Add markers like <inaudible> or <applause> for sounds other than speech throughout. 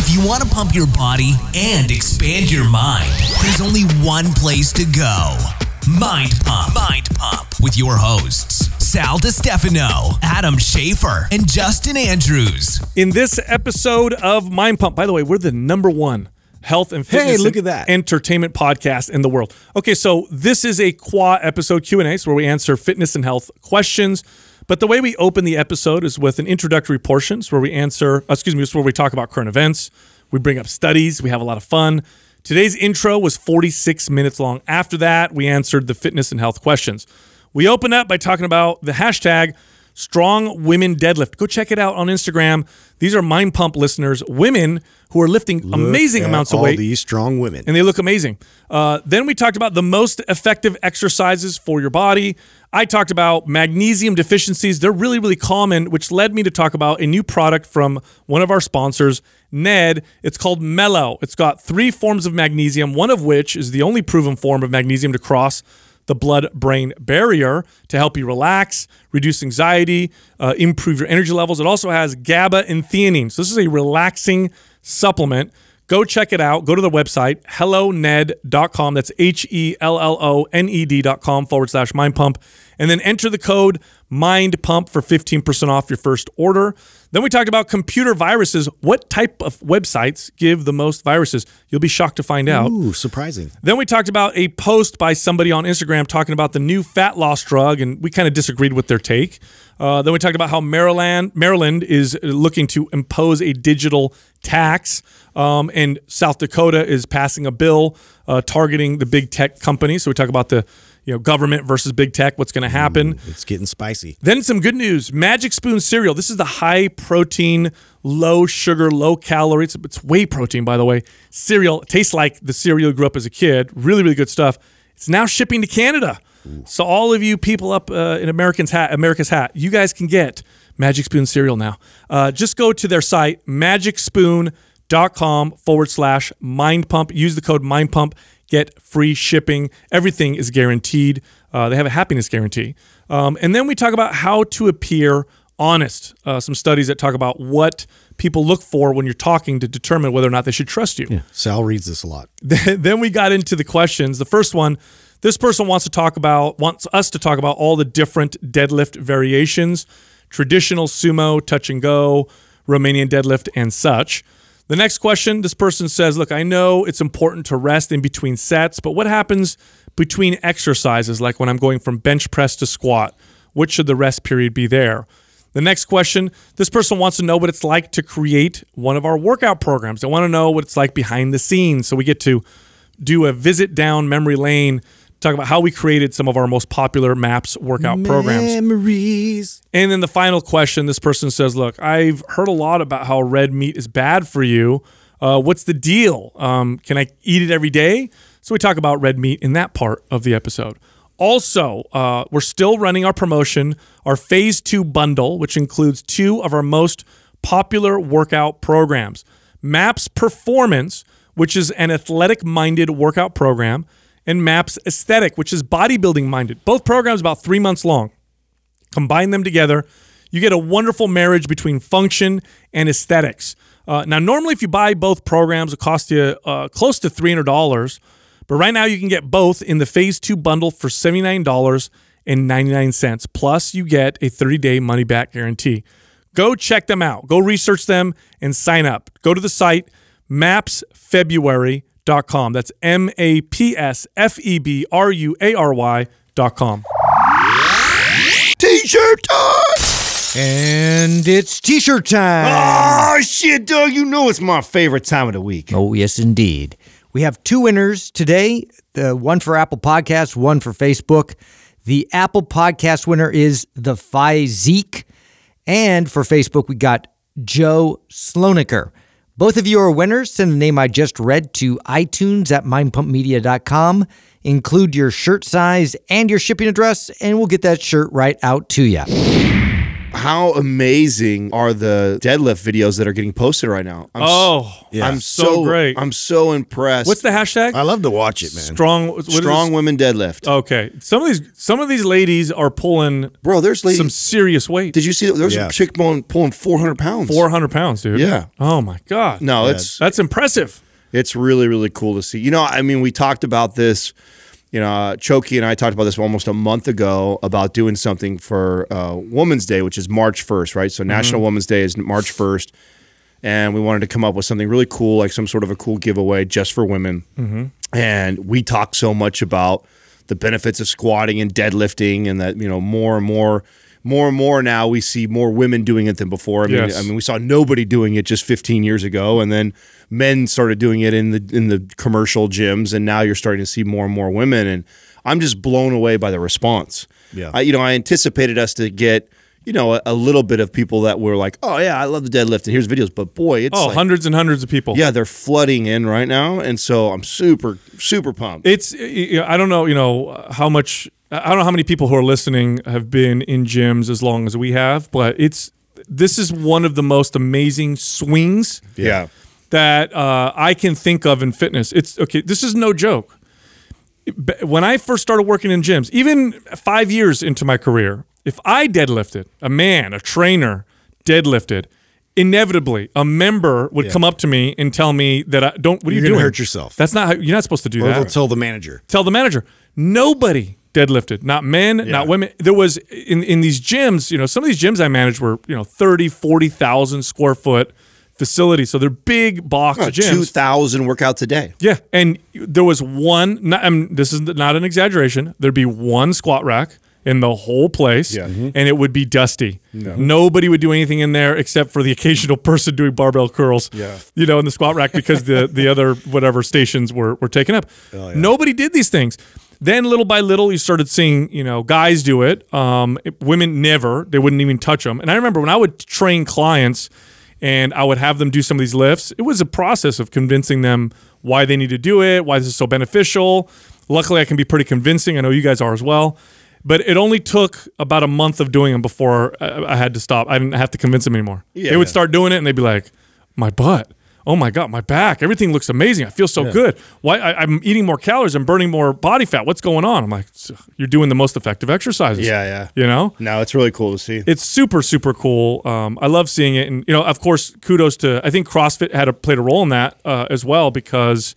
If you want to pump your body and expand your mind, there's only one place to go Mind Pump. Mind Pump with your hosts, Sal DiStefano, Adam Schafer, and Justin Andrews. In this episode of Mind Pump, by the way, we're the number one health and fitness hey, look and at that. entertainment podcast in the world. Okay, so this is a qua episode Q&A so where we answer fitness and health questions. But the way we open the episode is with an introductory portions where we answer, excuse me, where we talk about current events, we bring up studies, we have a lot of fun. Today's intro was 46 minutes long. After that, we answered the fitness and health questions. We open up by talking about the hashtag Strong Women Deadlift. Go check it out on Instagram. These are Mind Pump listeners, women who are lifting amazing Look amounts at of all weight These strong women. and they look amazing. Uh, then we talked about the most effective exercises for your body. I talked about magnesium deficiencies. They're really, really common, which led me to talk about a new product from one of our sponsors, Ned. It's called Mellow. It's got three forms of magnesium, one of which is the only proven form of magnesium to cross the blood brain barrier to help you relax, reduce anxiety, uh, improve your energy levels. It also has GABA and theanine. So, this is a relaxing supplement. Go check it out. Go to the website, helloned.com. That's H E L L O N E D.com forward slash mind pump. And then enter the code mind pump for 15% off your first order. Then we talked about computer viruses. What type of websites give the most viruses? You'll be shocked to find out. Ooh, surprising. Then we talked about a post by somebody on Instagram talking about the new fat loss drug, and we kind of disagreed with their take. Uh, then we talked about how Maryland Maryland is looking to impose a digital tax, um, and South Dakota is passing a bill uh, targeting the big tech companies. So we talk about the you know government versus big tech, what's going to happen. It's getting spicy. Then some good news. Magic Spoon cereal. This is the high protein, low sugar, low calorie. It's, it's whey protein, by the way. Cereal It tastes like the cereal you grew up as a kid. Really, really good stuff. It's now shipping to Canada. So all of you people up uh, in Americans hat, America's hat, you guys can get Magic Spoon cereal now. Uh, just go to their site, magicspoon.com forward slash mind pump. Use the code mind pump. Get free shipping. Everything is guaranteed. Uh, they have a happiness guarantee. Um, and then we talk about how to appear honest. Uh, some studies that talk about what people look for when you're talking to determine whether or not they should trust you. Yeah. Sal reads this a lot. <laughs> then we got into the questions. The first one, this person wants to talk about wants us to talk about all the different deadlift variations, traditional sumo, touch and go, Romanian deadlift and such. The next question, this person says, "Look, I know it's important to rest in between sets, but what happens between exercises like when I'm going from bench press to squat? What should the rest period be there?" The next question this person wants to know what it's like to create one of our workout programs. They want to know what it's like behind the scenes. So we get to do a visit down memory lane, talk about how we created some of our most popular MAPS workout programs. And then the final question this person says, Look, I've heard a lot about how red meat is bad for you. Uh, what's the deal? Um, can I eat it every day? So we talk about red meat in that part of the episode. Also, uh, we're still running our promotion, our phase two bundle, which includes two of our most popular workout programs MAPS Performance, which is an athletic minded workout program, and MAPS Aesthetic, which is bodybuilding minded. Both programs about three months long. Combine them together, you get a wonderful marriage between function and aesthetics. Uh, now, normally, if you buy both programs, it costs you uh, close to $300. But right now, you can get both in the phase two bundle for $79.99. Plus, you get a 30 day money back guarantee. Go check them out. Go research them and sign up. Go to the site mapsfebruary.com. That's M A P S F E B R U A R Y.com. T-shirt time. And it's t-shirt time. Oh shit, Doug! You know it's my favorite time of the week. Oh, yes, indeed. We have two winners today. The one for Apple Podcast, one for Facebook. The Apple Podcast winner is the Physique, and for Facebook we got Joe Sloniker. Both of you are winners. Send the name I just read to iTunes at mindpumpmedia.com. Include your shirt size and your shipping address, and we'll get that shirt right out to you. How amazing are the deadlift videos that are getting posted right now? I'm s- Oh, Yeah. I'm so so, great. I'm so impressed. what's the hashtag? I love to watch it, man. Strong. what is strong this? women deadlift? Okay, some of these some of these ladies are pulling Bro, there's ladies. some serious weight. did you see that? There's Yeah. a chick pulling, pulling 400 pounds. Four hundred pounds, dude. Yeah. Oh my god. No, it's that's impressive. it's really really cool to see. You know, I mean, we talked about this. You know, uh, Choki and I talked about this almost a month ago about doing something for uh, Women's Day, which is March 1st, right? So National Women's Day is March 1st, and we wanted to come up with something really cool, like some sort of a cool giveaway just for women. And we talk so much about the benefits of squatting and deadlifting, and that you know more and more. More and more now, we see more women doing it than before. I mean, Yes. I mean, we saw nobody doing it just 15 years ago, and then men started doing it in the in the commercial gyms, and now you're starting to see more and more women. And I'm just blown away by the response. Yeah. I, you know, I anticipated us to get you know a, a little bit of people that were like, oh yeah, I love the deadlift, and here's videos. But boy, it's Oh, like, hundreds and hundreds of people. yeah, they're flooding in right now, and so I'm super super pumped. It's I don't know, you know, how much I don't know how many people who are listening have been in gyms as long as we have, but it's this is one of the most amazing swings yeah. that uh, I can think of in fitness. It's okay. This is no joke. When I first started working in gyms, even five years into my career, if I deadlifted, a man, a trainer, deadlifted, inevitably a member would come up to me and tell me that I don't. What are You're you doing? hurt yourself. That's not how you're not supposed to do Or that they'll tell the manager. tell the manager nobody deadlifted. Not men not women. There was in in these gyms you know some of these gyms i managed were you know 30 40,000 square foot facilities so they're big box Two gyms. thousand workouts a day. yeah and there was one not, I mean, this is not an exaggeration. There'd be one squat rack in the whole place Yeah. Mm-hmm. and it would be dusty. No. nobody would do anything in there except for the occasional <laughs> person doing barbell curls Yeah. you know in the squat rack because the the other whatever stations were were taken up. Oh, nobody did these things then little by little you started seeing you know guys do it. Um, women never they wouldn't even touch them and i remember when i would train clients and i would have them do some of these lifts it was a process of convincing them why they need to do it why this is so beneficial. Luckily i can be pretty convincing. I know you guys are as well. But it only took about a month of doing them before I, I had to stop. I didn't have to convince them anymore. Yeah. they would start doing it and they'd be like my butt oh my god my back. Everything looks amazing. I feel so good. Why I, i'm eating more calories. I'm burning more body fat. What's going on? I'm like you're doing the most effective exercises. Yeah, yeah. you know? No, it's really cool to see. it's super super cool. Um, i love seeing it. And you know of course kudos to i think crossfit had a, played a role in that uh, as well because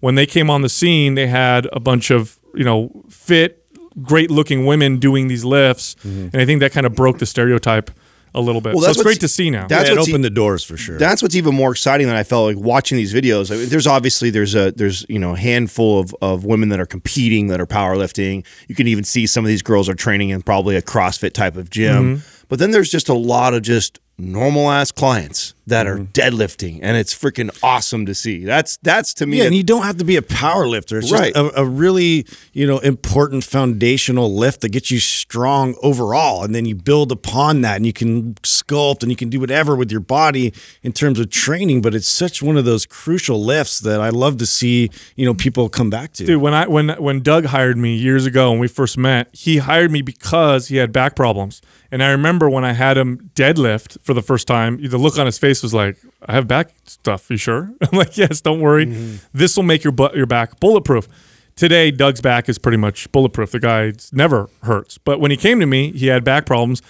when they came on the scene they had a bunch of you know fit great looking women doing these lifts. And i think that kind of broke the stereotype a little bit Mm-hmm. Well, so that's it's great to see now That's yeah, it what's e- opened the doors for sure. That's what's even more exciting than I felt like watching these videos. I mean, there's obviously there's a there's you know a handful of, of women that are competing that are powerlifting. You can even see some of these girls are training in probably a CrossFit type of gym. But then there's just a lot of just normal ass clients that are mm-hmm. deadlifting, and it's freaking awesome to see. That's that's to me. Yeah, and you don't have to be a power lifter. It's just Right. a, a really, you know, important foundational lift that gets you strong overall. And then you build upon that and you can sculpt and you can do whatever with your body in terms of training. But it's such one of those crucial lifts that I love to see, you know, people come back to. Dude, when I when when Doug hired me years ago when we first met, he hired me because he had back problems. And I remember when I had him deadlift for the first time, the look on his face was like, "I have back stuff. You sure?" <laughs> I'm like, "Yes, don't worry. Mm-hmm. This will make your butt your back bulletproof." Today, Doug's back is pretty much bulletproof. The guy never hurts. But when he came to me, he had back problems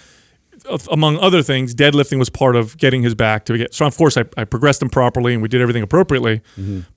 among other things, deadlifting was part of getting his back to get. So of course, I, I progressed him properly, and we did everything appropriately.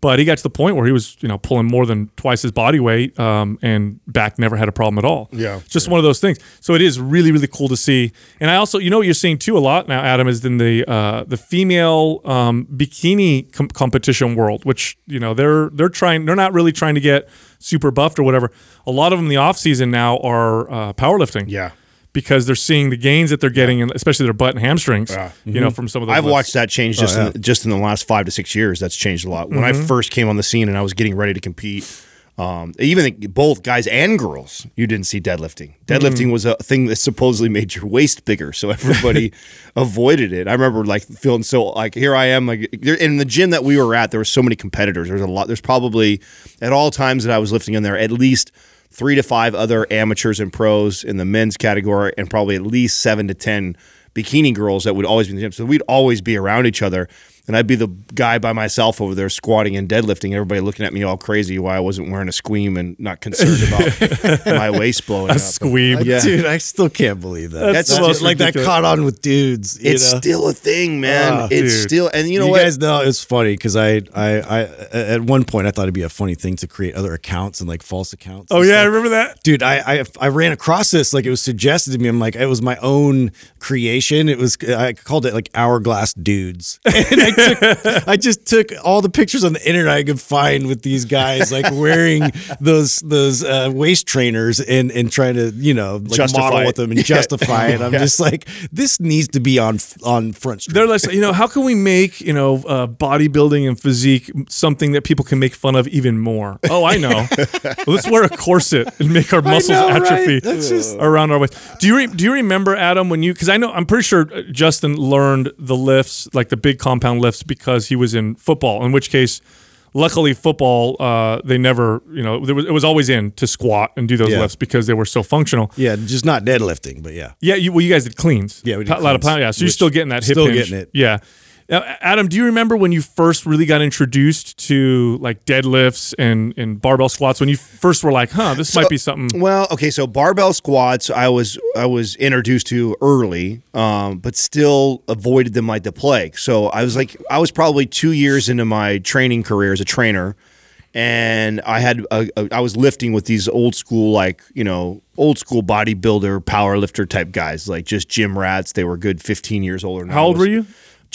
But he got to the point where he was, you know, pulling more than twice his body weight, um, and back never had a problem at all. Yeah. just one of those things. So it is really, really cool to see. And I also, you know, what you're seeing too a lot now, Adam, is in the uh, the female um, bikini com- competition world, which you know they're they're trying. They're not really trying to get super buffed or whatever. A lot of them in the off season now are uh, powerlifting Yeah. Because they're seeing the gains that they're getting, and especially their butt and hamstrings. You know, from some of the. I've lifts. watched that change just in, just in the last five to six years. That's changed a lot. When I first came on the scene and I was getting ready to compete, um, even both guys and girls, you didn't see deadlifting. Deadlifting was a thing that supposedly made your waist bigger, so <laughs> everybody <laughs> avoided it. I remember like feeling so like here I am like in the gym that we were at. There were so many competitors. There's a lot. There's probably at all times that I was lifting in there at least three to five other amateurs and pros in the men's category, and probably at least seven to ten bikini girls that would always be in the gym. So we'd always be around each other. And I'd be the guy by myself over there squatting and deadlifting. Everybody looking at me all crazy why I wasn't wearing a Squeem and not concerned about <laughs> my waist blowing A up. squeeb. Yeah. Dude, I still can't believe that. That's That's, most just like that caught on with dudes. You It's know? still a thing, man. Ah, it's dude. still, and you know you what? guys know it's funny because I, I, I, at one point I thought it'd be a funny thing to create other accounts and like false accounts. Oh and yeah, I remember that. Dude, I, I I ran across this like it was suggested to me. I'm like, it was my own creation. It was I called it like hourglass dudes, <laughs> and I took <laughs> I just took all the pictures on the internet I could find with these guys like wearing <laughs> those those uh, waist trainers and and trying to you know like Justify model it. with them and <laughs> justify it. I'm just like, this needs to be on on front street. They're like, you know, how can we make you know uh, bodybuilding and physique something that people can make fun of even more? Oh, I know. Let's wear a corset and make our muscles know, atrophy That's just- around our waist. Do you re- do you remember Adam when you? Because I know I'm pretty sure uh, Justin learned the lifts, like the big compound lifts, because he was in football. In which case. Luckily, football, uh, they never, you know, there was, it was always in to squat and do those Yeah. lifts because they were so functional. yeah, just not deadlifting, but yeah. Yeah, you, well, you guys did cleans. Yeah, we did a lot of pound. Yeah, so you're still getting that hip still hinge. getting it. Yeah. Now, Adam, do you remember when you first really got introduced to like deadlifts and, and barbell squats? When you first were like, "Huh, this might be something." Well, okay, so barbell squats, I was I was introduced to early, um, but still avoided them like the plague. So I was like, I was probably two years into my training career as a trainer, and I had a, a, I was lifting with these old school like you know old school bodybuilder power lifter type guys, like just gym rats. They were good fifteen years older. How old was. were you?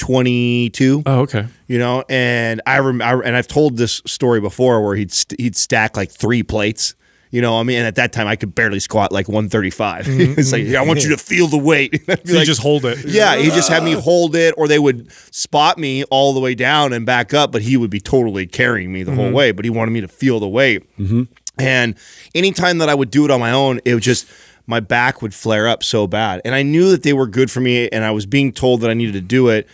Twenty two Oh, okay. you know and i remember and i've told this story before where he'd st- he'd stack like three plates you know i mean and at that time i could barely squat like 135 <laughs> it's like yeah, i want you to feel the weight. <laughs> So you just hold it. yeah he just had me hold it or they would spot me all the way down and back up but he would be totally carrying me the whole mm-hmm. way but he wanted me to feel the weight. Mm-hmm. And anytime that i would do it on my own it would just my back would flare up so bad. And i knew that they were good for me and i was being told that i needed to do it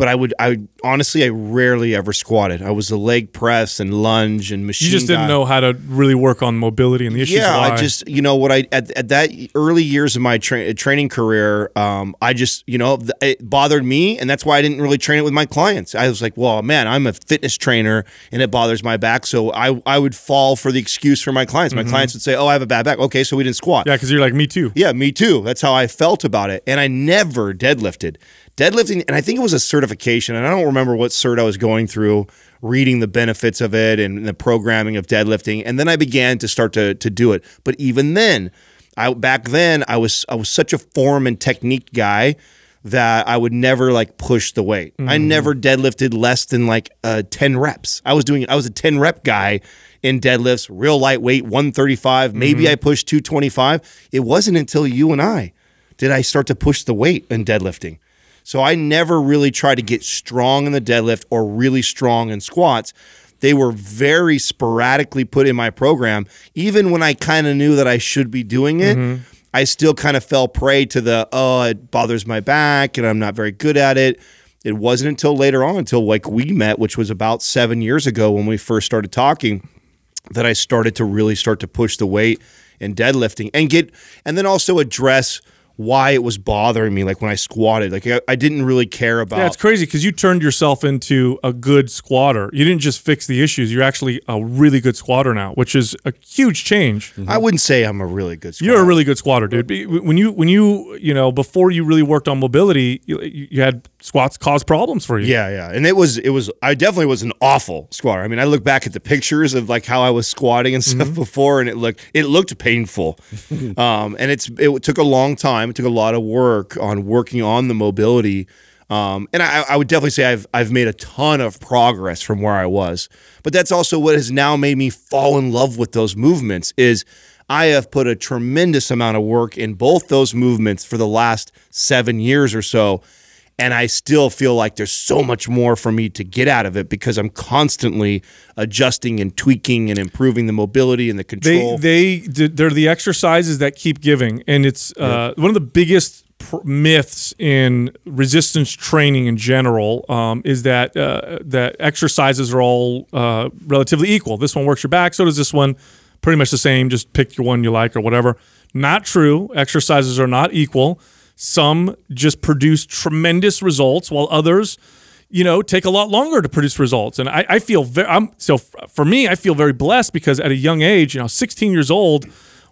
but I would, I would, honestly, I rarely ever squatted. I was a leg press and lunge and machine. You just didn't guy. know how to really work on mobility and the issues. Yeah. I just, you know, what I at, at that early years of my tra- training career, um, I just, you know, th- it bothered me, and that's why I didn't really train it with my clients. I was like, well, man, I'm a fitness trainer, and it bothers my back, so I, I would fall for the excuse for my clients. My clients would say, oh, I have a bad back. Okay, so we didn't squat. yeah, because you're like me too. Yeah, me too. That's how I felt about it. And I never deadlifted. Deadlifting, and I think it was a certification, and I don't remember what cert I was going through, reading the benefits of it and the programming of deadlifting. And then I began to start to, to do it. But even then, I back then I was I was such a form and technique guy that I would never like push the weight. I never deadlifted less than like uh, 10 reps. I was doing I was a 10 rep guy in deadlifts, real lightweight, 135. Maybe I pushed 225. It wasn't until you and I did I start to push the weight in deadlifting. So I never really tried to get strong in the deadlift or really strong in squats. They were very sporadically put in my program. Even when I kind of knew that I should be doing it, mm-hmm. I still kind of fell prey to the, oh, it bothers my back and I'm not very good at it. It wasn't until later on, until like we met, which was about seven years ago when we first started talking, that I started to really start to push the weight in deadlifting and get, and then also address why it was bothering me. Like when I squatted, like I, I didn't really care about. Yeah, it's crazy because you turned yourself into a good squatter. You didn't just fix the issues; you're actually a really good squatter now, which is a huge change. Mm-hmm. I wouldn't say I'm a really good squatter. You're a really good squatter, dude. When you when you you know before you really worked on mobility, you, you had squats cause problems for you. Yeah, yeah, and it was it was I definitely was an awful squatter. I mean, I look back at the pictures of like how I was squatting and stuff before, and it looked it looked painful. <laughs> um, and it's it took a long time. It took a lot of work on working on the mobility. Um, and I, I would definitely say I've I've made a ton of progress from where I was. But that's also what has now made me fall in love with those movements. Is I have put a tremendous amount of work in both those movements for the last seven years or so and I still feel like there's so much more for me to get out of it because I'm constantly adjusting and tweaking and improving the mobility and the control. They they they're the exercises that keep giving, and it's uh, one of the biggest myths in resistance training in general um, is that uh, that exercises are all uh, relatively equal. This one works your back, so does this one. Pretty much the same. Just pick your one you like or whatever. Not true. Exercises are not equal. Some just produce tremendous results, while others, you know, take a lot longer to produce results. And I, I feel very, I'm so for me, I feel very blessed because at a young age, you know, 16 years old,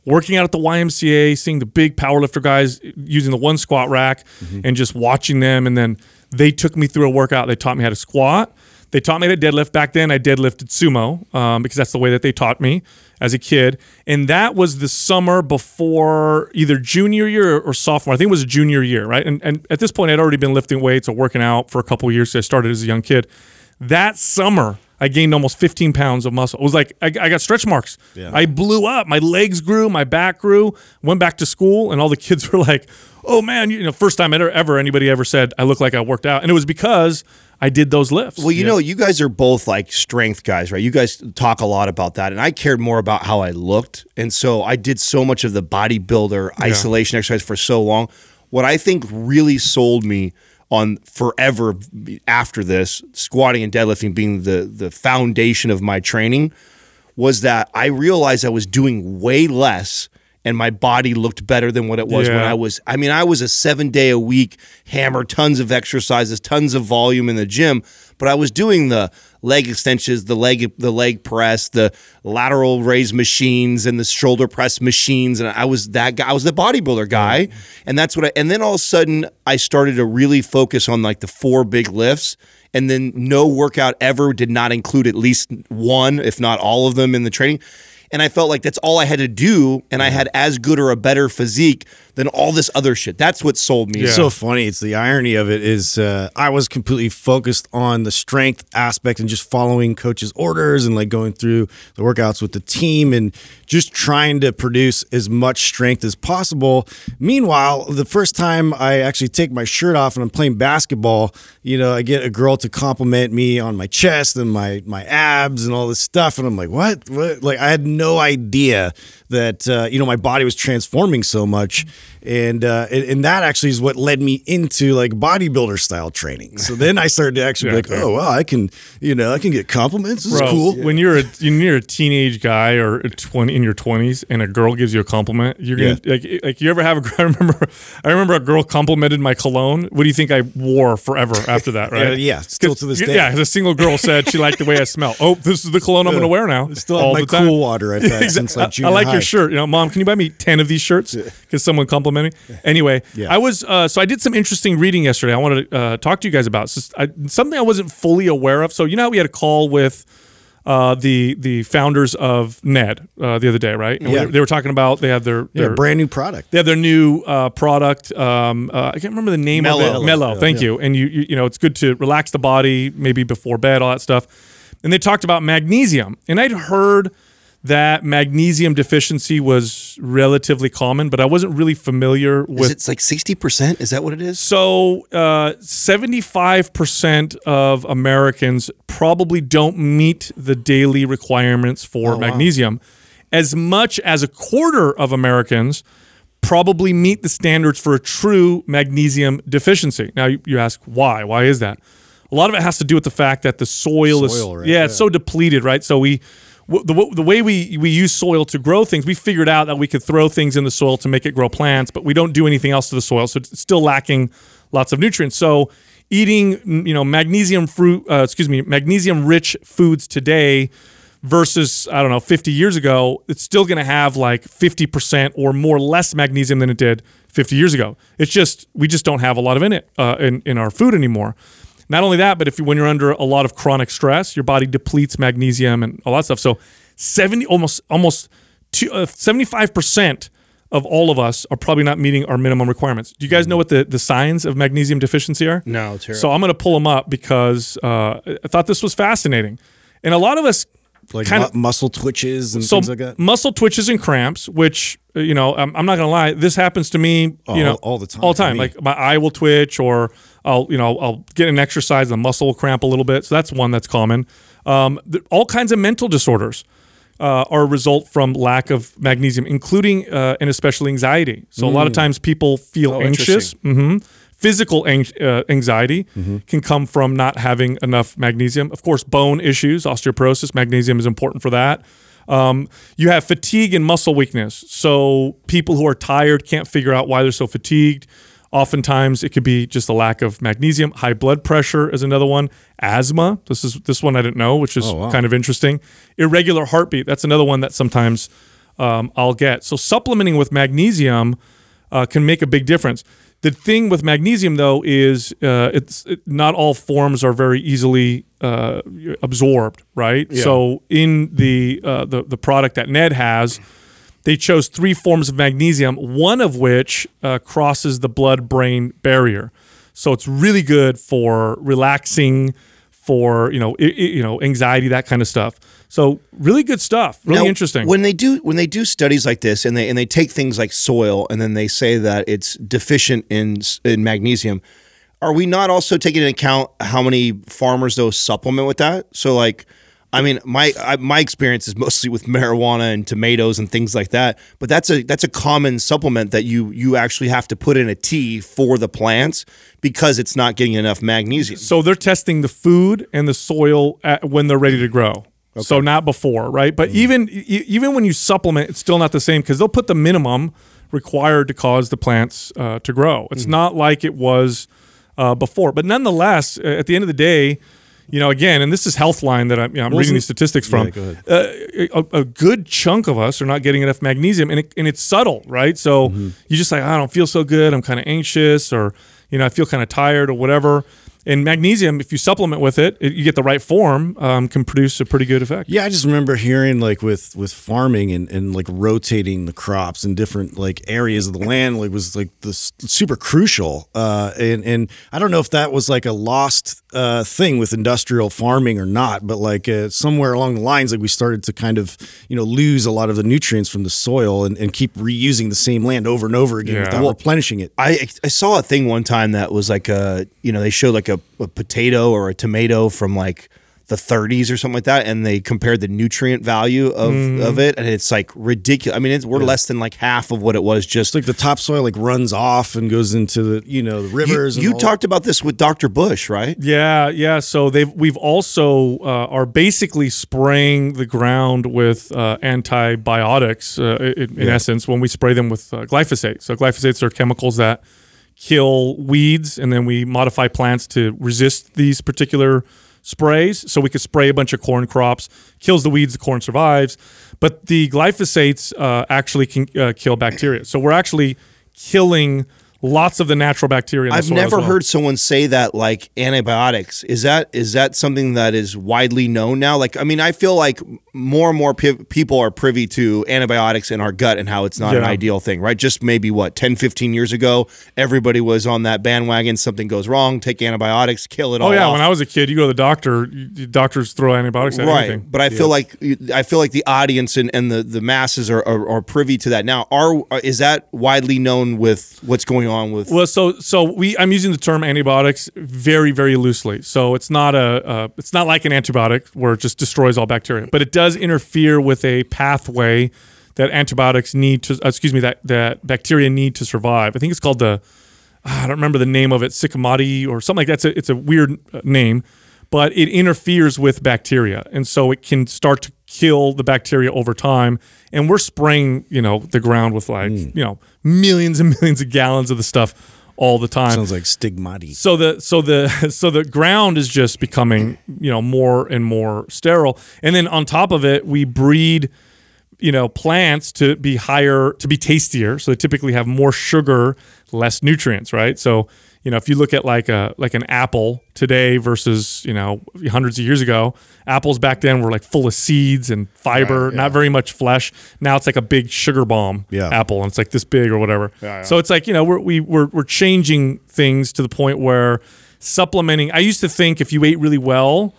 working out at the YMCA, seeing the big powerlifter guys using the one squat rack, mm-hmm. and just watching them, and then they took me through a workout. They taught me how to squat. They taught me to deadlift. Back then, I deadlifted sumo um, because that's the way that they taught me as a kid. And that was the summer before either junior year or sophomore. I think it was a junior year, right? And, and at this point, I'd already been lifting weights or working out for a couple of years. So I started as a young kid. That summer, I gained almost 15 pounds of muscle. It was like I, I got stretch marks. I blew up. My legs grew. My back grew. Went back to school, and all the kids <laughs> were like, "Oh man, you know, first time ever, ever anybody ever said I look like I worked out." And it was because I did those lifts. Well, you know, you guys are both like strength guys, right? You guys talk a lot about that. And I cared more about how I looked. And so I did so much of the bodybuilder isolation exercise for so long. What I think really sold me on forever after this, squatting and deadlifting being the the foundation of my training, was that I realized I was doing way less and my body looked better than what it was when I was I mean I was a 7 day a week hammer tons of exercises tons of volume in the gym but I was doing the leg extensions the leg the leg press the lateral raise machines and the shoulder press machines. And I was that guy I was the bodybuilder guy. And that's what I and then all of a sudden I started to really focus on like the four big lifts. And then no workout ever did not include at least one if not all of them in the training and I felt like that's all I had to do, and I had as good or a better physique than all this other shit. That's what sold me. Yeah. It's so funny. It's the irony of it is uh, I was completely focused on the strength aspect and just following coach's orders and like going through the workouts with the team and just trying to produce as much strength as possible. Meanwhile, the first time I actually take my shirt off and I'm playing basketball, you know, I get a girl to compliment me on my chest and my my abs and all this stuff, and I'm like, what? What? Like I had no idea that uh, you know my body was transforming so much, and, uh, and and that actually is what led me into like bodybuilder style training. So then I started to actually Yeah, be like, oh wow, I can you know I can get compliments. This Bro, is cool. When you're a when you're a teenage guy or a twenty in your twenties and a girl gives you a compliment, you're gonna like like you ever have a <laughs> I remember I remember a girl complimented my cologne. What do you think I wore forever after that? <laughs> Right? Yeah, yeah, still to this day. Yeah, a single girl said she liked the way I smell. Oh, this is the cologne I'm gonna wear now. Still have my the time. cool water I've had <laughs> since like I like high. your shirt. You know, mom, can you buy me ten of these shirts? Because someone complimented me. Anyway, Yeah. I was uh, so I did some interesting reading yesterday. I wanted to uh, talk to you guys about just, I, something I wasn't fully aware of. So you know how we had a call with uh, the the founders of Ned uh, the other day, right? And Yeah. they, they were talking about they have their, Yeah, brand new product. they have their new uh, product. Um, uh, I can't remember the name of Mellow. it. Mellow. Thank you. And you, you, you know, it's good to relax the body, maybe before bed, all that stuff. And they talked about magnesium, and I'd heard that magnesium deficiency was relatively common, but I wasn't really familiar Is with. it like sixty percent? Is that what it is? So, uh, 75% of Americans probably don't meet the daily requirements for magnesium, as much as a quarter of Americans probably meet the standards for a true magnesium deficiency. Now, you, you ask why? Why is that? A lot of it has to do with the fact that the soil, is right? yeah, it's so depleted, right? So we the, the way we we use soil to grow things, we figured out that we could throw things in the soil to make it grow plants, but we don't do anything else to the soil, so it's still lacking lots of nutrients. So eating you know magnesium fruit, uh, excuse me, magnesium rich foods today versus I don't know 50 years ago, it's still going to have like 50% or more less magnesium than it did 50 years ago. It's just we just don't have a lot of in it uh, in in our food anymore. Not only that, but if you, when you're under a lot of chronic stress, your body depletes magnesium and all that stuff. So 70 almost almost two, uh, 75% of all of us are probably not meeting our minimum requirements. Do you guys know what the, the signs of magnesium deficiency are? No, terrible. So I'm going to pull them up because uh, I thought this was fascinating. And a lot of us Like kind mu- of muscle twitches and so things like that. muscle twitches and cramps, which uh, you know, I'm, I'm not gonna lie, this happens to me, you All- know, all the time all the time. Like my eye will twitch, or I'll, you know, I'll get an exercise, and the muscle will cramp a little bit. So that's one that's common. Um, all kinds of mental disorders uh, are a result from lack of magnesium, including uh, and especially anxiety. So a lot Mm. of times people feel Oh, anxious. hmm Physical ang- uh, anxiety Mm-hmm. can come from not having enough magnesium. Of course, bone issues, osteoporosis, magnesium is important for that. Um, you have fatigue and muscle weakness. So people who are tired can't figure out why they're so fatigued. Oftentimes, it could be just a lack of magnesium. High blood pressure is another one. Asthma. This is this one I didn't know, which is wow. kind of interesting. Irregular heartbeat. That's another one that sometimes um, I'll get. So supplementing with magnesium uh, can make a big difference. The thing with magnesium, though, is uh, it's it, not all forms are very easily uh, absorbed, right? Yeah. So in the, uh, the the product that Ned has, they chose three forms of magnesium, one of which uh, crosses the blood-brain barrier. So it's really good for relaxing, for you know i- i- you know anxiety, that kind of stuff. So really good stuff, really Now, interesting. When they do when they do studies like this, and they and they take things like soil, and then they say that it's deficient in in magnesium. Are we not also taking into account how many farmers though supplement with that? So like, I mean, my I, my experience is mostly with marijuana and tomatoes and things like that. But that's a that's a common supplement that you you actually have to put in a tea for the plants because it's not getting enough magnesium. So they're testing the food and the soil at, when they're ready to grow. So not before, right? But even e- even when you supplement, it's still not the same because they'll put the minimum required to cause the plants uh, to grow. It's not like it was uh, before. But nonetheless, at the end of the day, you know, again, and this is Healthline that I'm, you know, I'm reading these statistics from. go. Uh, a, a good chunk of us are not getting enough magnesium, and, it, and it's subtle, right? So you just like, I don't feel so good. I'm kind of anxious, or you know, I feel kind of tired, or whatever. And magnesium, if you supplement with it, it you get the right form, um, can produce a pretty good effect. Yeah, I just remember hearing like with with farming and, and like rotating the crops in different like areas of the land like was like this super crucial. Uh, and and I don't know if that was like a lost uh, thing with industrial farming or not, but like uh, somewhere along the lines, like we started to kind of you know lose a lot of the nutrients from the soil and, and keep reusing the same land over and over again Yeah. without Well, replenishing it. I I saw a thing one time that was like a you know they showed like a, a potato or a tomato from like the 30s or something like that, and they compared the nutrient value of of it, and it's like ridiculous. I mean, it's, we're less than like half of what it was just. It's like the topsoil like runs off and goes into the you know the rivers. you all- talked about this with Dr. Bush, right? Yeah, yeah. So they've we've also uh, are basically spraying the ground with uh, antibiotics uh, in, in essence when we spray them with uh, glyphosate. So glyphosates are chemicals that kill weeds, and then we modify plants to resist these particular sprays. So we could spray a bunch of corn crops, kills the weeds, the corn survives, but the glyphosates uh, actually can uh, kill bacteria. So we're actually killing lots of the natural bacteria. In the I've never well. heard someone say that like antibiotics. Is that is that something that is widely known now? Like, I mean, I feel like more and more pe- people are privy to antibiotics in our gut and how it's not an ideal thing, right? Just maybe what 10, 15 years ago, everybody was on that bandwagon. Something goes wrong, take antibiotics, kill it all. Oh yeah, off. when I was a kid, you go to the doctor. Doctors throw antibiotics at right anything. but i feel like i feel like the audience and, and the, the masses are, are, are privy to that now are is that widely known with what's going on with Well, so so we I'm using the term antibiotics very very loosely. So it's not a uh, it's not like an antibiotic where it just destroys all bacteria, but it does interfere with a pathway that antibiotics need to excuse me that that bacteria need to survive. I think it's called the I don't remember the name of it, Sycamati or something like that. It's a, it's a weird uh, name, but it interferes with bacteria, and so it can start to kill the bacteria over time. And we're spraying, you know, the ground with like you know millions and <laughs> millions of gallons of the stuff all the time. sounds like stigmati. So the so the <laughs> so the ground is just becoming you know more and more sterile, and then on top of it, we breed you know plants to be higher to be tastier. So they typically have more sugar, less nutrients, right? So you know if you look at like a like an apple today versus you know hundreds of years ago, apples back then were like full of seeds and fiber, not very much flesh. Now it's like a big sugar bomb Yeah. apple, and it's like this big or whatever. So it's like you know we're we, we're we're changing things to the point where supplementing. I used to think if you ate really well,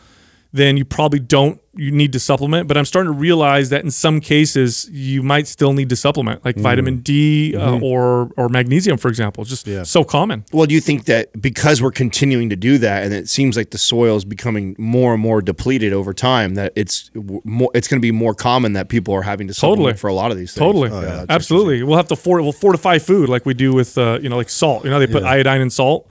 then you probably don't you need to supplement. But I'm starting to realize that in some cases you might still need to supplement, like vitamin D uh, or or magnesium, for example. It's just so common. well do you think that because we're continuing to do that and it seems like the soil is becoming more and more depleted over time that it's more it's going to be more common that people are having to supplement Totally. for a lot of these things Totally, Oh, yeah, absolutely. We'll have to for, we'll fortify food like we do with uh, you know like salt. You know they put iodine in salt,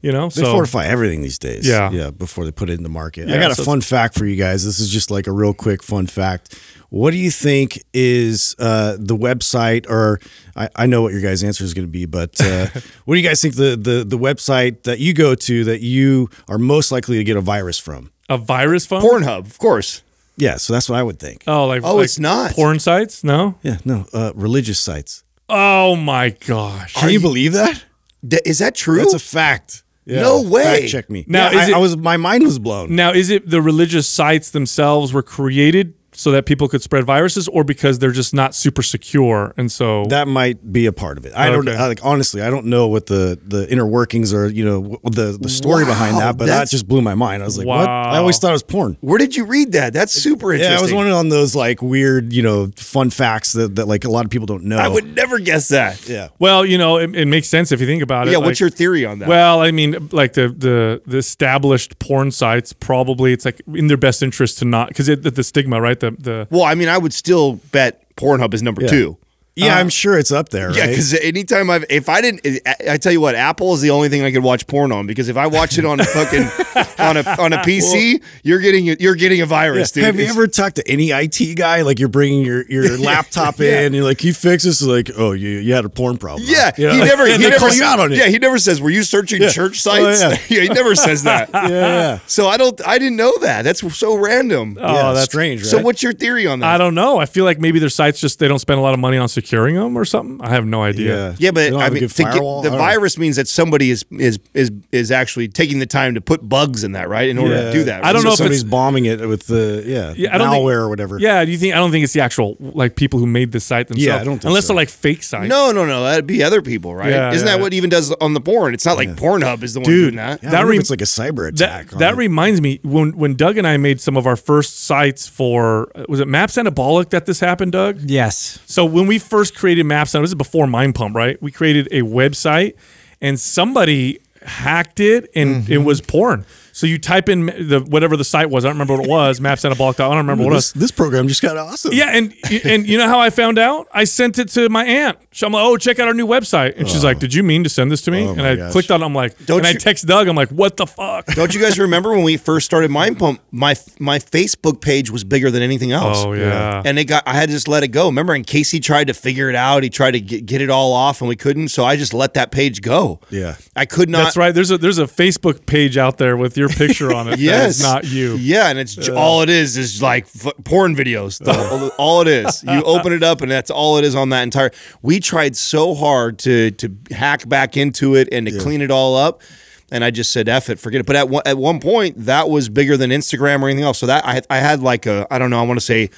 You know, They so fortify everything these days. Yeah. Yeah. Before they put it in the market. I Yeah, got a fun fact for you guys. This is just like a real quick fun fact. What do you think is uh, the website, or I, I know what your guys' answer is going to be, but uh, <laughs> what do you guys think the, the the website that you go to that you are most likely to get a virus from? a virus from Pornhub, of course. Yeah, so that's what I would think. Oh, like Oh, like it's not. porn sites. No. Yeah, no, uh, religious sites. Oh my gosh. Can you believe that? D- is that true? That's a fact. Yeah. No way. Fact check me. Now, Now, is I, it- I was my mind was blown. Now, is it the religious sites themselves were created so that people could spread viruses, or because they're just not super secure, and so That might be a part of it. I don't Okay. I, like honestly. I don't know what the the inner workings or you know the the story behind that, but that just blew my mind. I was like, what? I always thought it was porn. Where did you read that? That's super interesting. Yeah, I was wondering on those like weird, you know, fun facts that, that like a lot of people don't know. I would never guess that. yeah. well, you know, it, it makes sense if you think about it. Yeah, like- what's your theory on that? Well, I mean, like the the the established porn sites, probably it's like in their best interest to not because the, the stigma, right? The the well, I mean, I would still bet Pornhub is number two. Yeah, I'm uh, sure it's up there. Yeah, right? because anytime I've, if I didn't, I I tell you what, Apple is the only thing I could watch porn on because if I watch it on a fucking <laughs> on a on a PC, you're getting you're getting a virus, dude. Have you ever talked to any IT guy? Like you're bringing your, your <laughs> laptop in, and you're like, "Can you fix this?" Like, "Oh, you you had a porn problem." huh?" Yeah, You know? he never. and he never call you out on it. Yeah, he never says, "Were you searching church oh, sites?" Oh, <laughs> yeah. he never says that. yeah, yeah. So I don't. I didn't know that. That's so random. Oh, yeah, that's- strange, right? So what's your theory on that? I don't know. I feel like maybe their sites just they don't spend a lot of money on securing them or something. I have no idea. Yeah, Yeah, but I mean, to get- the I know. virus means that somebody is is is is actually taking the time to put bugs in that, right? In order to do that. I don't So know if somebody's it's- bombing it with the yeah, Yeah, I don't think- malware or whatever. Yeah, do you think? I don't think it's the actual like people who made the site themselves. Yeah, I don't think unless so. they're like fake sites. No, no, no. That'd be other people, right? Yeah, Isn't yeah. that what even does on the porn? It's not like Pornhub is the one Dude, doing that. Yeah, That wonder if rem- it's like a cyber attack. That that reminds me when when Doug and I made some of our first sites for uh, was it Maps Anabolic that this happened, Doug? Yes. So when we first created Maps, on this is before Mind Pump, right? We created a website, and somebody hacked it, and Mm-hmm. it was porn. So you type in the whatever the site was. I don't remember what it was. <laughs> Maps Anabolic. I don't remember what it this, was. this program just got awesome. Yeah, and and you know how I found out? I sent it to my aunt. So I'm like, oh, check out our new website, and she's oh. like, did you mean to send this to me? Oh and I gosh. clicked on. it. I'm like, Don't and I text Doug. I'm like, what the fuck? Don't you guys <laughs> remember when we first started Mind Pump? My my Facebook page was bigger than anything else. Oh yeah. And it got I had to just let it go. Remember, and Casey tried to figure it out. He tried to get, get it all off, and we couldn't. So I just let that page go. Yeah. I could not. That's right. There's a there's a Facebook page out there with your picture on it. Yes, not you. Yeah, and it's j all it is is like f- porn videos. The- <laughs> all it is. You <laughs> open it up, and that's all it is on that entire. We tried so hard to to hack back into it and to clean it all up. And I just said, "F it, forget it." But at one, at one point, that was bigger than Instagram or anything else. So that I I had like a I don't know I want to say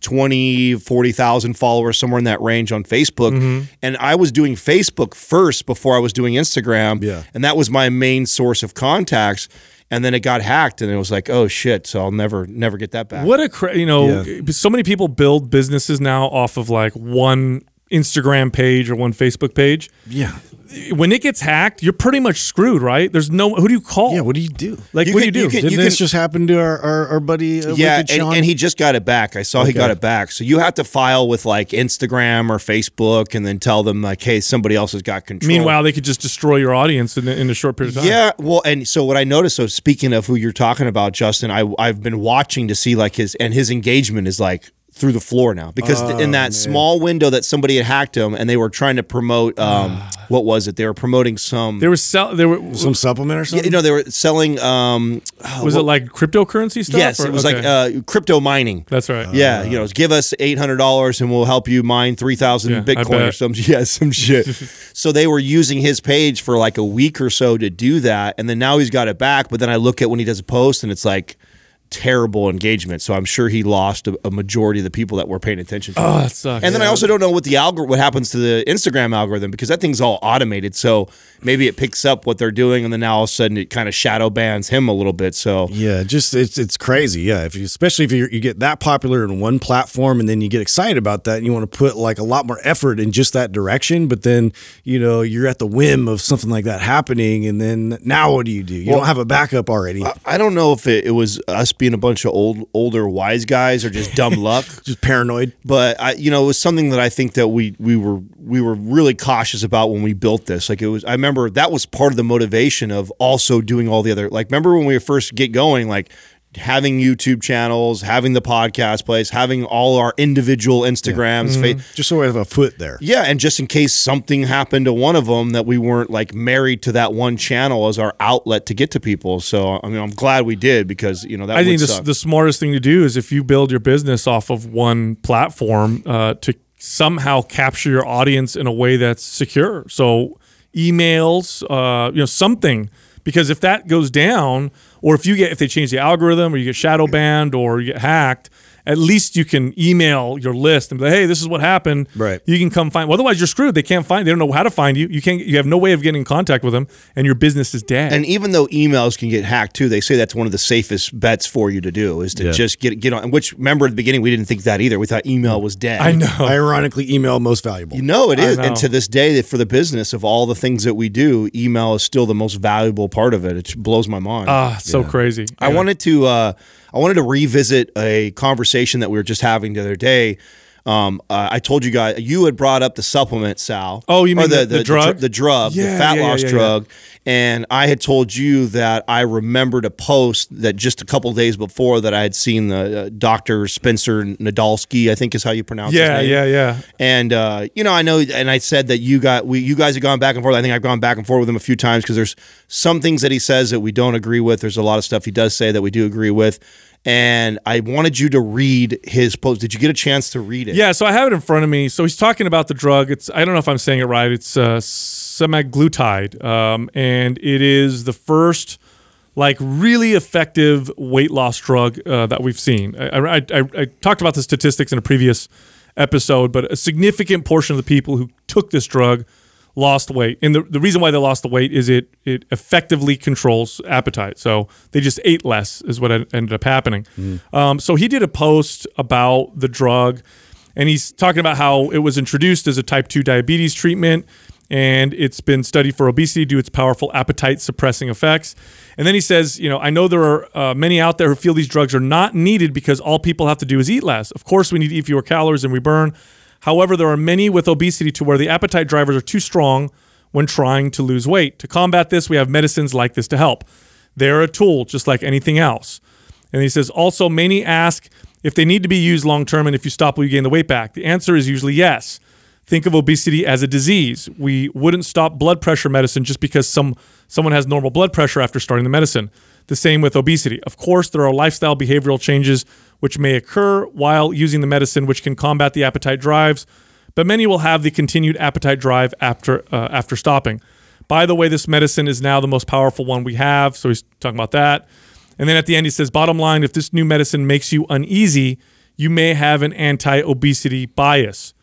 20 40,000 followers somewhere in that range on Facebook Mm-hmm. and I was doing Facebook first before I was doing Instagram Yeah. and that was my main source of contacts and then it got hacked and it was like oh shit so I'll never never get that back What a cra- you know, Yeah. so many people build businesses now off of like one Instagram page or one Facebook page. Yeah. When it gets hacked, you're pretty much screwed, right? There's no who do you call? Yeah. What do you do? like You what can- do you you do? can- Didn't this just happen to our, our, our buddy? Uh, yeah, Wicked and, and he just got it back. I saw he got it back. So you have to file with like Instagram or Facebook, and then tell them like, "Hey, somebody else has got control." Meanwhile, they could just destroy your audience in, in a short period of time. Yeah, well, and so what I noticed. So speaking of who you're talking about, Justin, I I've been watching to see like his and his engagement is like through the floor now because Oh, in that small window that somebody had hacked him and they were trying to promote um what was it? They were promoting some. There was sell, there were some supplement or yeah, something. you know, they were selling. um oh, was what- it like cryptocurrency stuff? Yes, or- it was okay. like uh, crypto mining. That's right. Yeah, you know, give us eight hundred dollars and we'll help you mine three thousand Yeah, Bitcoin or bet. some <laughs> yeah some shit. <laughs> so they were using his page for like a week or so to do that, and then now he's got it back. But then I look at when he does a post and it's like terrible engagement. So I'm sure he lost a, a majority of the people that were paying attention to. Oh, that sucks. And then I also don't know what the algor- what happens to the Instagram algorithm because that thing's all automated. So maybe it picks up what they're doing, and then now all of a sudden it kind of shadow bans him a little bit. So Yeah, just it's it's crazy. Yeah, if you especially if you you get that popular in one platform and then you get excited about that and you want to put like a lot more effort in just that direction, but then you know you're at the whim of something like that happening, and then now what do you do? You don't have a backup already. I don't know if it, it was us being a bunch of old, older, wise guys or just dumb <laughs> luck. Just paranoid. But I, you know, it was something that I think that we we were we were really cautious about when we built this. Like it was, I remember that was part of the motivation of also doing all the other. Like remember when we first get going, like having YouTube channels, having the podcast place, having all our individual Instagrams, fa- Just so we have a foot there. yeah, and just in case something happened to one of them, that we weren't like married to that one channel as our outlet to get to people. So I mean, I'm glad we did because you know that I think the, the smartest thing to do is if you build your business off of one platform uh, to somehow capture your audience in a way that's secure. So emails, uh, you know, something. Because if that goes down, or if you get if they change the algorithm, or you get shadow banned, or you get hacked, at least you can email your list and be like, "Hey, this is what happened." Right. You can come find. Well, otherwise, you're screwed. They can't find. They don't know how to find you. You can't. You have no way of getting in contact with them, and your business is dead. and even though emails can get hacked too, they say that's one of the safest bets for you to do is to Yeah. just get get on. Which remember at the beginning we didn't think that either. We thought email was dead. I know. Ironically, email most valuable. You know it is, know. and to this day, that for the business of all the things that we do, email is still the most valuable part of it. It blows my mind. Ah, so crazy. I wanted to uh, I wanted to revisit a conversation that we were just having the other day. Um, uh, I told you guys you had brought up the supplement, Sal. Oh, you mean the- the drug? dr- the drug, the fat yeah, yeah, loss yeah, yeah. drug. And I had told you that I remembered a post that just a couple days before that I had seen the uh, Doctor Spencer Nadolsky, I think is how you pronounce it. Yeah, his name. yeah, yeah. And uh, you know, I know, and I said that you got we you guys have gone back and forth. I think I've gone back and forth with him a few times because there's some things that he says that we don't agree with. There's a lot of stuff he does say that we do agree with. And I wanted you to read his post. Did you get a chance to read it? Yeah, so I have it in front of me. So he's talking about the drug. It's I don't know if I'm saying it right. It's uh, semaglutide, um, and it is the first like really effective weight loss drug uh, that we've seen. I, I, I, I talked about the statistics in a previous episode, but a significant portion of the people who took this drug lost weight. And the, the reason why they lost the weight is it it effectively controls appetite. So they just ate less is what ended up happening. Um, so he did a post about the drug and he's talking about how it was introduced as a type 2 diabetes treatment and it's been studied for obesity due to its powerful appetite suppressing effects. And then he says, you know, I know there are uh, many out there who feel these drugs are not needed because all people have to do is eat less. Of course, we need to eat fewer calories than we burn. However, there are many with obesity to where the appetite drivers are too strong when trying to lose weight. To combat this, we have medicines like this to help. They're a tool, just like anything else. And he says, also, many ask if they need to be used long term and if you stop, will you gain the weight back? The answer is usually yes. Think of obesity as a disease. We wouldn't stop blood pressure medicine just because some someone has normal blood pressure after starting the medicine. The same with obesity. Of course, there are lifestyle behavioral changes which may occur while using the medicine, which can combat the appetite drives, but many will have the continued appetite drive after uh, after stopping. By the way, this medicine is now the most powerful one we have. So he's talking about that. And then at the end, he says, bottom line, if this new medicine makes you uneasy, you may have an anti obesity bias.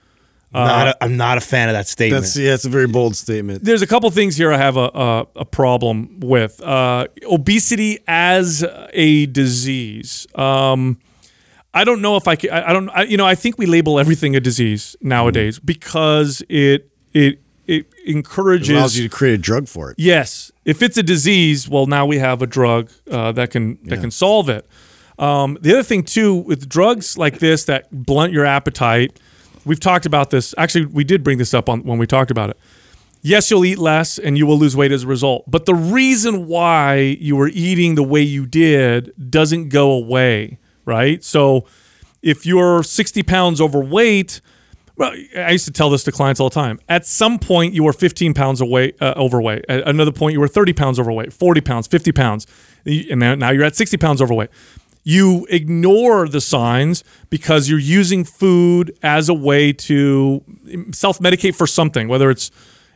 Not a, I'm not a fan of that statement. That's yeah, it's a very bold statement. There's a couple things here I have a, a, a problem with. Uh, obesity as a disease. Um, I don't know if I can, I, I don't, I, you know, I think we label everything a disease nowadays because it, it, it encourages. It allows you to create a drug for it. Yes, if it's a disease, well, now we have a drug uh, that can that can solve it. Um, the other thing too, with drugs like this that blunt your appetite, we've talked about this. Actually, we did bring this up on when we talked about it. Yes, you'll eat less and you will lose weight as a result. But the reason why you were eating the way you did doesn't go away, right? So if you're 60 pounds overweight, well, I used to tell this to clients all the time. At some point, you were 15 pounds away, uh, overweight. At another point, you were 30 pounds overweight, 40 pounds, 50 pounds. And now you're at 60 pounds overweight. You ignore the signs because you're using food as a way to self medicate for something, whether it's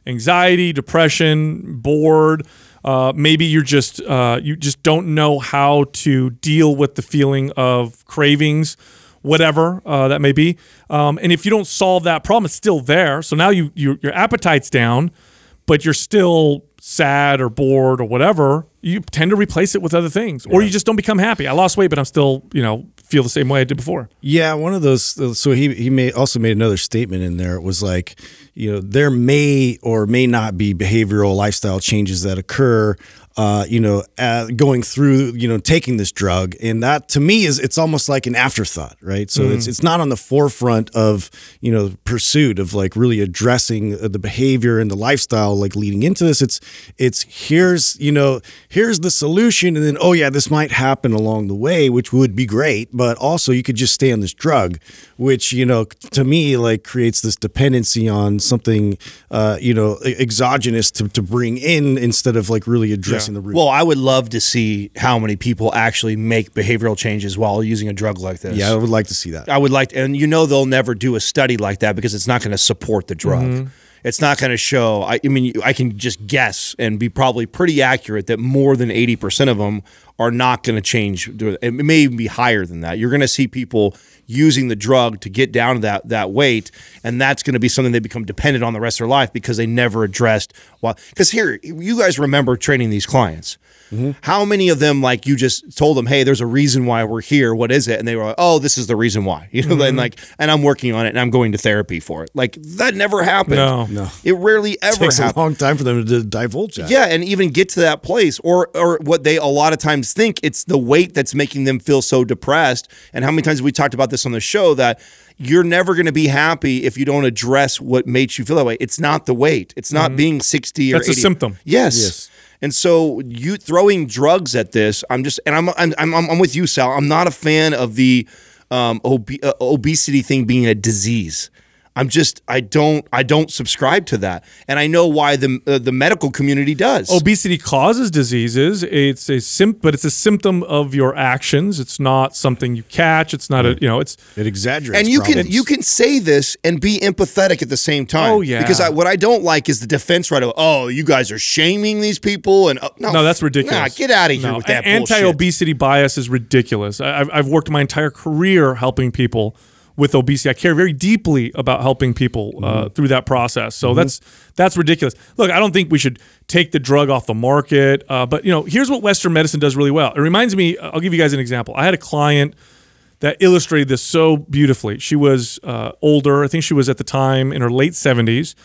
anxiety, depression, bored. Uh, maybe you're just uh, you just don't know how to deal with the feeling of cravings, whatever uh, that may be. Um, and if you don't solve that problem, it's still there. So now you, you your appetite's down, but you're still sad or bored or whatever. You tend to replace it with other things, or you just don't become happy. I lost weight, but I'm still you know feel the same way I did before. Yeah, one of those. So he he made also made another statement in there. It was like, you know, there may or may not be behavioral lifestyle changes that occur uh, you know, uh, going through, you know, taking this drug, and that to me is it's almost like an afterthought, right? So it's it's not on the forefront of you know pursuit of like really addressing uh, the behavior and the lifestyle like leading into this. It's it's here's you know here's the solution, and then oh yeah, this might happen along the way, which would be great, but also you could just stay on this drug, which you know to me like creates this dependency on something uh, you know exogenous to, to bring in instead of like really addressing the root. Well, I would love to see how many people actually make behavioral changes while using a drug like this. yeah, I would like to see that. I would like, to, and you know, they'll never do a study like that because it's not going to support the drug. Mm-hmm. It's not going to show. I, I mean, I can just guess and be probably pretty accurate that more than eighty percent of them are not going to change. It may even be higher than that. You're going to see people using the drug to get down to that that weight, and that's going to be something they become dependent on the rest of their life because they never addressed. Well, because here, you guys remember training these clients. Mm-hmm. How many of them, like you just told them, hey, there's a reason why we're here. What is it? And they were like, oh, this is the reason why. <laughs> You know, and mm-hmm. like, and I'm working on it and I'm going to therapy for it. Like that never happened. No. No. It rarely ever takes a happens. long time for them to divulge that. Yeah, and even get to that place, or or what they a lot of times think it's the weight that's making them feel so depressed. And how many times have we talked about this on the show that you're never going to be happy if you don't address what makes you feel that way. It's not the weight. It's not being 60 or Mm-hmm. That's a symptom. Yes. Yes. And so you throwing drugs at this, I'm just, and I'm, I'm, I'm, I'm with you, Sal. I'm not a fan of the um, obe- uh, obesity thing being a disease. I'm just, I don't, I don't subscribe to that, and I know why the uh, the medical community does. Obesity causes diseases. It's a sim, but it's a symptom of your actions. It's not something you catch. It's not a you know. It's It exaggerates. and you can you can say this and be empathetic at the same time. Oh, yeah. Because I, what I don't like is the defense right of oh you guys are shaming these people and uh, no no, that's ridiculous. Nah, get out of here No, with that. Anti-obesity bias is ridiculous. I- I've, I've worked my entire career helping people with obesity. I care very deeply about helping people uh, Mm-hmm. through that process. So that's that's ridiculous. Look, I don't think we should take the drug off the market. Uh, but you know, here's what Western medicine does really well. It reminds me. I'll give you guys an example. I had a client that illustrated this so beautifully. She was uh, older. I think she was at the time in her late 70s.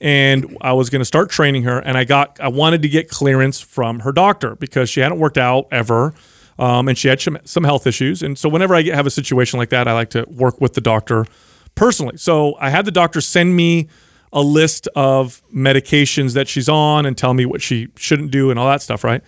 And I was going to start training her, and I got I wanted to get clearance from her doctor because she hadn't worked out ever, um, and she had some, some health issues. And so whenever I get, have a situation like that, I like to work with the doctor personally. So I had the doctor send me a list of medications that she's on and tell me what she shouldn't do and all that stuff. Right?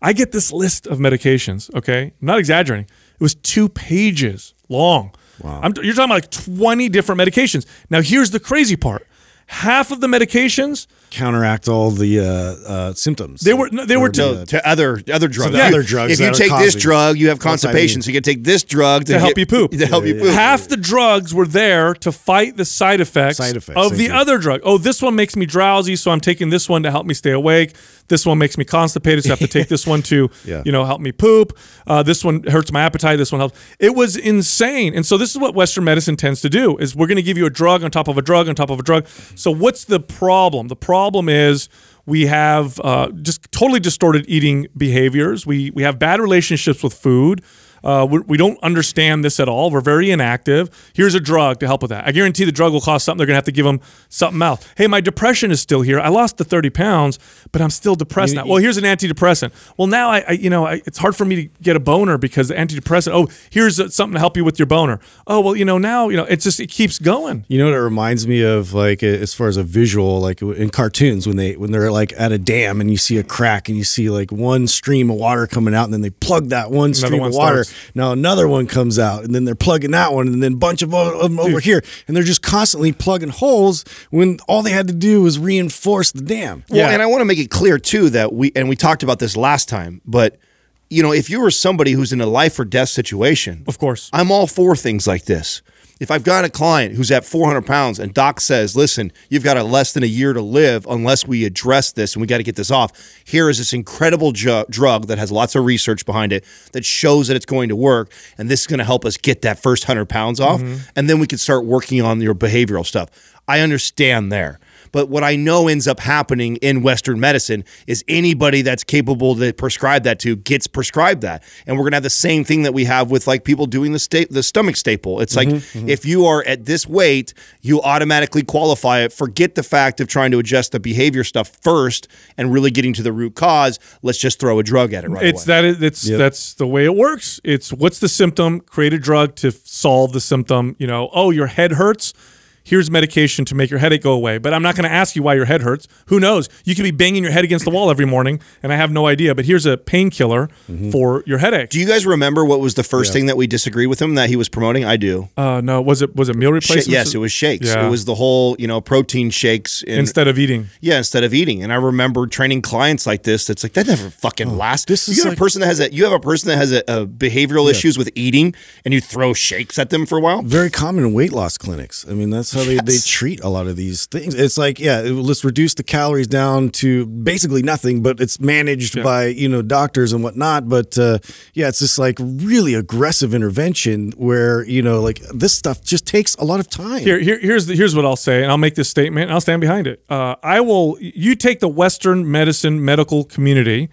I get this list of medications. Okay, I'm not exaggerating. It was two pages long. Wow. I'm, you're talking about like 20 different medications. Now, here's the crazy part half of the medications, counteract all the uh, uh, symptoms. they were, no, they were, to, No, to other other drugs. the other drugs If you take this drug, you have That's what I constipation. So you can take this drug to, To help get- you poop. <laughs> To help you poop. half the drugs were there to fight the side effects, Side effects, of the you. other drug. Oh, this one makes me drowsy, so I'm taking this one to help me stay awake. This one makes me constipated, so I have to take this one to, <laughs> Yeah. you know, help me poop. Uh, this one hurts my appetite. This one helps. It was insane. And so this is what Western medicine tends to do: is we're going to give you a drug on top of a drug on top of a drug. So what's the problem? The problem is we have uh, just totally distorted eating behaviors. We we have bad relationships with food. Uh, we, we don't understand this at all. We're very inactive. Here's a drug to help with that. I guarantee the drug will cost something. They're going to have to give them something else. Hey, my depression is still here. I lost the 30 pounds, but I'm still depressed now. Well, here's an antidepressant. Well, now I, I you know, I, it's hard for me to get a boner because the antidepressant. Oh, here's something to help you with your boner. Oh, well, you know, now you know, it just it keeps going. You know what it reminds me of, like as far as a visual, like in cartoons when they when they're like at a dam and you see a crack and you see like one stream of water coming out and then they plug that one stream one of water. starts. Now another one comes out and then they're plugging that one and then a bunch of of them over here and they're just constantly plugging holes when all they had to do was reinforce the dam. Well, Yeah. and I want to make it clear too that we and we talked about this last time, but you know, if you were somebody who's in a life or death situation, Of course. I'm all for things like this. If I've got a client who's at 400 pounds and doc says, listen, you've got a less than a year to live unless we address this and we got to get this off. Here is this incredible ju- drug that has lots of research behind it that shows that it's going to work. And this is going to help us get that first 100 pounds off. Mm-hmm. And then we can start working on your behavioral stuff. I understand there. But what I know ends up happening in Western medicine is anybody that's capable to prescribe that to gets prescribed that. And we're going to have the same thing that we have with like people doing the sta- the stomach staple. It's like mm-hmm, mm-hmm. if you are at this weight, you automatically qualify it. Forget the fact of trying to adjust the behavior stuff first and really getting to the root cause. Let's just throw a drug at it right It's away. that. It, it's that's the way it works. It's what's the symptom? Create a drug to solve the symptom. You know, oh, your head hurts. Here's medication to make your headache go away. But I'm not going to ask you why your head hurts. Who knows? You could be banging your head against the wall every morning, and I have no idea. But here's a painkiller for your headache. do you guys remember what was the first thing that we disagreed with him that he was promoting? I do. uh, no, was it was it meal Sh- replacement? yes, it was shakes. Yeah. It was the whole, you know, protein shakes in, instead of eating. Yeah, instead of eating. And I remember training clients like this. That's like that never fucking lasts. this you is got like- a person that has a you have a person that has a, a behavioral issues with eating, and you throw shakes at them for a while. very common in weight loss clinics. I mean, that's how they, they treat a lot of these things. It's like, yeah, let's reduce the calories down to basically nothing, but it's managed by, you know, doctors and whatnot. But uh, yeah, it's this like really aggressive intervention where, you know, like this stuff just takes a lot of time. Here, here, here's the, here's what I'll say, and I'll make this statement, and I'll stand behind it. Uh, I will. You take the Western medicine medical community,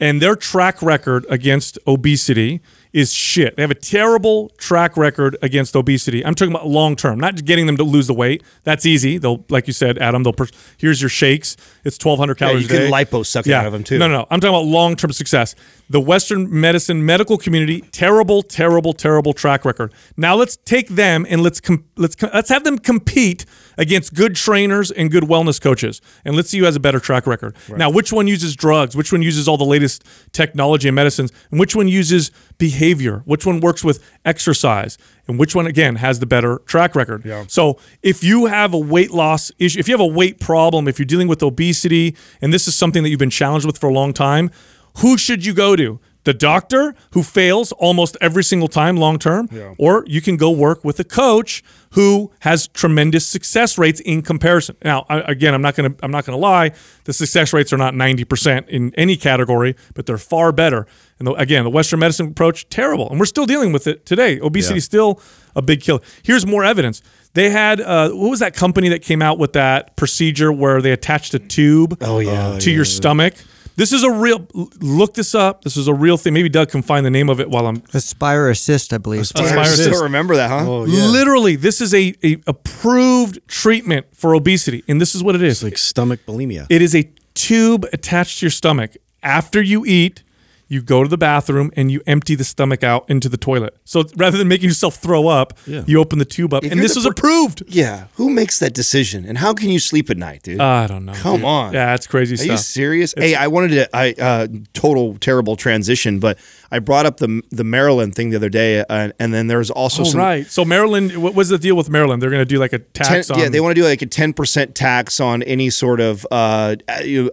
and their track record against obesity is shit. They have a terrible track record against obesity. I'm talking about long term, not getting them to lose the weight. That's easy. They'll, like you said, Adam. They'll. Here's your shakes. It's 1,200 calories. you can lipo-suck it out of 'em, too. No, no, no. I'm talking about long term success. The Western medicine medical community, terrible, terrible, terrible track record. Now let's take them and let's com- let's co- let's have them compete against good trainers and good wellness coaches, and let's see who has a better track record. Now, which one uses drugs? Which one uses all the latest technology and medicines? And which one uses behavior? Which one works with exercise? And which one again has the better track record? Yeah. So if you have a weight loss issue, if you have a weight problem, if you're dealing with obesity, and this is something that you've been challenged with for a long time, who should you go to? The doctor who fails almost every single time long term, or you can go work with a coach who has tremendous success rates in comparison. Now, I, again, I'm not going to I'm not going to lie. The success rates are not 90% in any category, but they're far better. And the, again, the Western medicine approach terrible, and we're still dealing with it today. Obesity is still a big killer. Here's more evidence. They had uh, what was that company that came out with that procedure where they attached a tube Oh, yeah. to your stomach? This is a real. Look this up. This is a real thing. Maybe Doug can find the name of it while I'm. Aspire Assist, I believe. Aspire I Assist. still remember that, huh? Oh, yeah. Literally, this is a, a approved treatment for obesity, and this is what it is. It's like stomach bulimia. It is a tube attached to your stomach. After you eat, you go to the bathroom and you empty the stomach out into the toilet. So rather than making yourself throw up, Yeah. you open the tube up, If and this was per- approved. Yeah. Who makes that decision? And how can you sleep at night, dude? I don't know. Come dude. on. Yeah, that's crazy Are stuff. you serious? hey, I wanted to. I uh, total terrible transition, but I brought up the the Maryland thing the other day, uh, and then there's also Oh, some right. So Maryland, what was the deal with Maryland? They're going to do like a 10, tax on. yeah, they want to do like a ten percent tax on any sort of uh,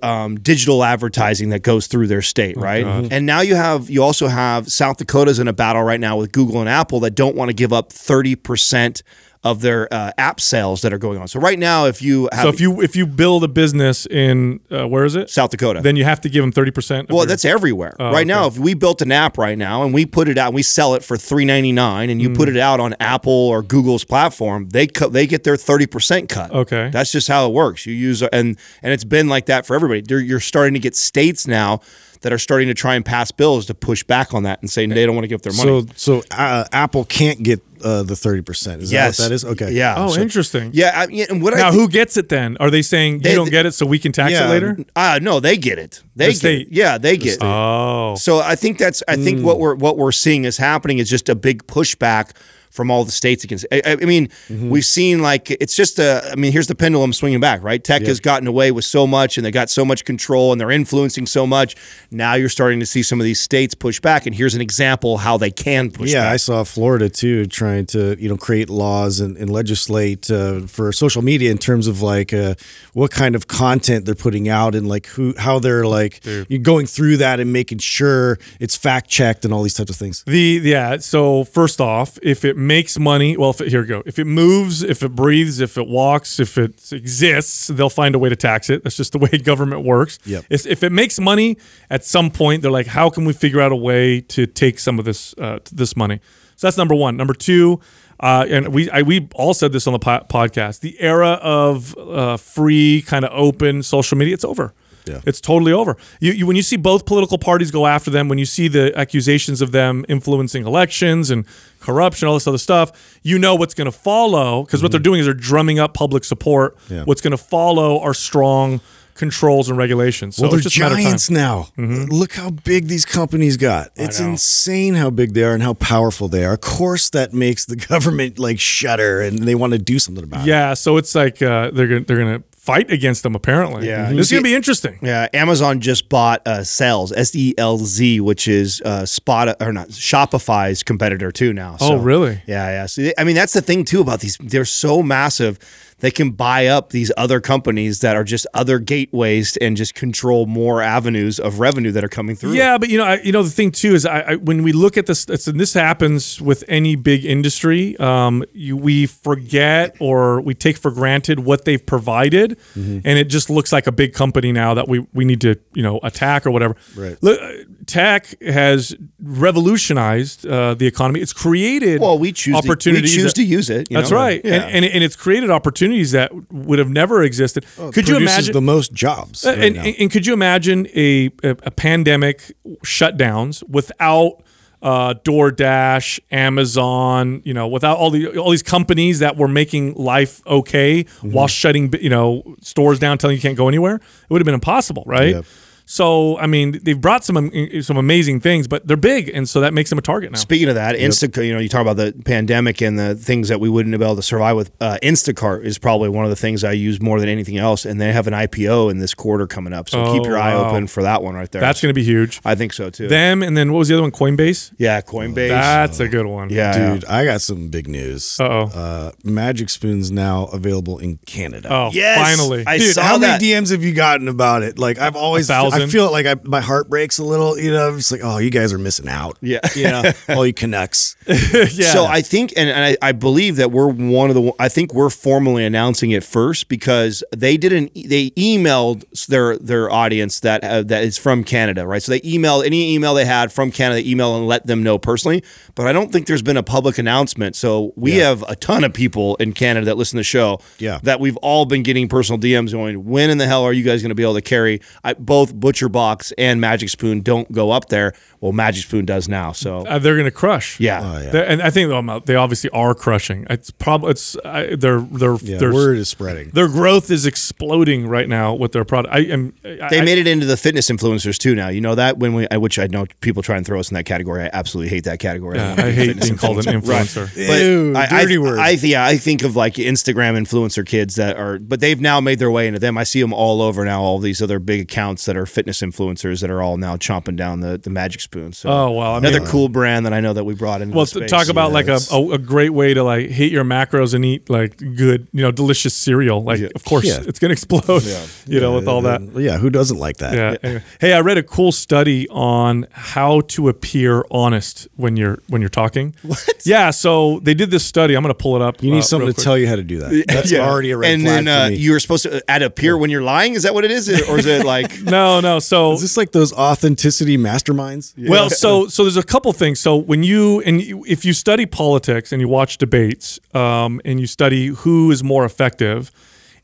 um, digital advertising that goes through their state, right? And now you have you also have South Dakota's in a battle right now with Google and Apple that don't want to give up thirty percent of their uh, app sales that are going on. So right now, if you have So if you if you build a business in uh, where is it? South Dakota, Then you have to give them thirty percent. Well, that's everywhere. right now, if we built an app right now and we put it out, and we sell it for three ninety nine, and you put Mm. it out on Apple or Google's platform, they cut, they get their thirty percent cut. Okay. that's just how it works. You use and and it's been like that for everybody. They're, you're starting to get states now that are starting to try and pass bills to push back on that and say they don't want to give up their money. So, so uh, Apple can't get uh, the thirty percent. Is yes, that what that is? Okay. Yeah. Oh, So- interesting. Yeah. I, yeah, and what I Now, think- who gets it then? Are they saying They- you don't get it, so we can tax Yeah. it later? Uh, no, they get it. They The get state. it. Yeah, they get it. Oh, So I think that's I think what we're what we're seeing is happening is just a big pushback from all the states against. I, I mean, we've seen like it's just a. I mean, here's the pendulum swinging back, right? Tech has gotten away with so much, and they got so much control, and they're influencing so much. Now you're starting to see some of these states push back, and here's an example how they can push Yeah, I saw Florida too, trying to you know create laws and, and legislate uh, for social media in terms of like uh, what kind of content they're putting out and like who how they're like you going through that and making sure it's fact checked and all these types of things. the yeah. So first off, if it makes money, well, if it, here we go. If it moves, if it breathes, if it walks, if it exists, they'll find a way to tax it. That's just the <laughs> way government works. Yep. If, if it makes money, at some point they're like, how can we figure out a way to take some of this uh, this money? So that's number one. Number two, uh, and we I, we all said this on the po- podcast. The era of uh, free, kind of open social media, it's over. Yeah. It's totally over. You, you when you see both political parties go after them, when you see the accusations of them influencing elections and corruption, all this other stuff, you know what's going to follow because what they're doing is they're drumming up public support. Yeah. What's going to follow are strong controls and regulations. So well, they're it's just a matter of time. giants now. Look how big these companies got. It's insane how big they are and how powerful they are. Of course, that makes the <laughs> government like shudder and they want to do something about it. Yeah, so it's like uh, they're gonna they're gonna fight against them. Apparently, Yeah. this is gonna be interesting. Yeah, Amazon just bought uh, Selz, S E L Z, which is uh, Spot or not Shopify's competitor too now. Oh, really? Yeah, yeah. So, I mean, that's the thing too about these. They're so massive. They can buy up these other companies that are just other gateways and just control more avenues of revenue that are coming through. Yeah, but you know, I, you know, the thing too is, I, I when we look at this, it's, and this happens with any big industry. Um, you, we forget or we take for granted what they've provided, and it just looks like a big company now that we we need to you know attack or whatever. Right. Look, uh, tech has revolutionized uh, the economy. It's created Well, we choose to- we choose that- to use it, you That's know? right, Yeah. and, and and it's created opportunities that would have never existed. Could you imagine the most jobs? uh, right and, and, and could you imagine a, a, a pandemic shutdowns without uh, DoorDash, Amazon, you know, without all the all these companies that were making life okay Mm-hmm. while shutting, you know, stores down, telling you can't go anywhere? It would have been impossible, right? Yep. So, I mean, they've brought some some amazing things, but they're big, and so that makes them a target now. Speaking of that, Insta, you know, you talk about the pandemic and the things that we wouldn't be able to survive with. Uh, Instacart is probably one of the things I use more than anything else, and they have an IPO in this quarter coming up. So keep Oh, your eye wow. open for that one right there. That's going to be huge. I think so too. Them, and then what was the other one? Coinbase. yeah, Coinbase. That's a good one. yeah, Dude, I got some big news. Uh-oh. Uh, Magic Spoon's now available in Canada. Oh, Yes! finally. I Dude, saw how that. many DMs have you gotten about it? Like I've always, A thousand? I feel like I, my heart breaks a little. You know, I'm just like, oh, you guys are missing out. Yeah. <laughs> you know, <laughs> all you Canucks. <laughs> yeah. So I think, and, and I, I believe that we're one of the. I think we're formally announcing it first because they didn't. They emailed their their audience that uh, that is from Canada, right? So they emailed any email they had from Canada, email and let them know personally. But I don't think there's been a public announcement. So we Yeah. have a ton of people in Canada that listen to the show. Yeah. That we've all been getting personal DMs going. When in the hell are you guys going to be able to carry I, both Butcher Box and Magic Spoon? Don't go up there. Well, Magic Spoon does now. So uh, they're going to crush. yeah. Oh, yeah. And I think they obviously are crushing. It's probably it's I, their their Yeah, their word is spreading. their growth is exploding right now with their product. I am I, They I- made it into the fitness influencers too. Now you know that when we, which I know people try and throw us in that category. I absolutely hate that category. Yeah, don't I hate being called an influencer. influencer. But Ew, I, dirty I, word. I, yeah, I think of like Instagram influencer kids that are, but they've now made their way into them. I see them all over now. All these other big accounts that are fitness influencers that are all now chomping down the, the Magic Spoon. So Oh, well, I mean- another cool brand that I know that we brought into. well, the space. talk about like a, a, a great way to like hit your macros and eat like good, you know, delicious cereal. Like, of course, Yeah. it's going to explode. Yeah. <laughs> You know, with all that. Yeah, who doesn't like that? Yeah. Anyway. Hey, I read a cool study on how to appear honest when you're when you're talking. What? Yeah. So they did this study. I'm going to pull it up. You need uh, someone real to quick. tell you how to do that. <laughs> That's Yeah. already a red And flag then uh, for me. you're supposed to add appear when you're lying. Is that what it is, or is it like? <laughs> No, no. So Is this like those authenticity masterminds? <laughs> Well, so so there's a couple things. So when you and you, if you study politics and you watch debates, um, and you study who is more effective,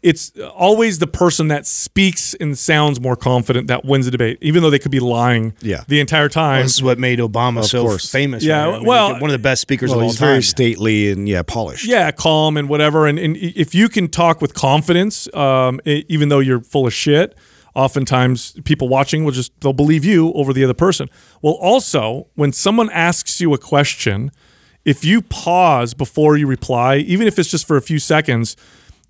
it's always the person that speaks and sounds more confident that wins the debate, even though they could be lying Yeah. the entire time. This is what made Obama so course. famous. Yeah, right? I mean, well- one of the best speakers Well, of all he's time. very stately and yeah, polished. yeah, calm and whatever. And, and if you can talk with confidence, um, even though you're full of shit, oftentimes people watching will just they'll believe you over the other person. Well, also when someone asks you a question, if you pause before you reply, even if it's just for a few seconds,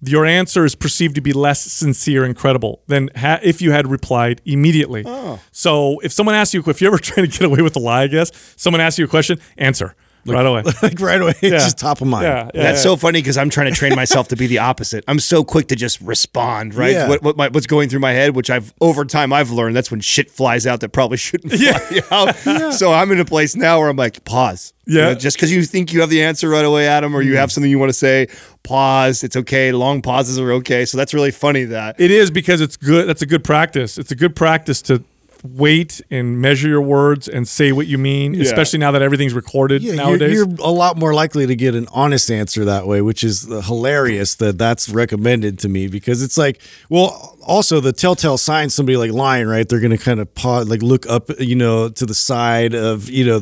your answer is perceived to be less sincere and credible than ha- if you had replied immediately. Oh. So if someone asks you, if you're ever <laughs> trying to get away with a lie, I guess someone asks you a question, answer right away. <laughs> like right away, Yeah. it's just top of mind. Yeah, yeah. That's so funny because I'm trying to train myself to be the opposite. I'm so quick to just respond, right? Yeah. What, what my, what's going through my head, which I've over time I've learned that's when shit flies out that probably <laughs> shouldn't fly out. <laughs> So I'm in a place now where I'm like, pause. You Yeah. know, just because you think you have the answer right away, Adam, or you mm-hmm. have something you want to say, pause. It's okay. Long pauses are okay. So that's really funny that. It is because it's good. That's a good practice. It's a good practice to weight and measure your words and say what you mean, especially now that everything's recorded Yeah, you're, nowadays. you're a lot more likely to get an honest answer that way, which is hilarious that that's recommended to me because it's like, well, also the telltale sign somebody like lying, right? They're going to kind of pause, like look up, you know, to the side of, you know,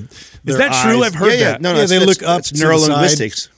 Is that true? I've heard yeah, yeah. that. No, no, Yeah, it's- they it's- look up It's to the neurolinguistics.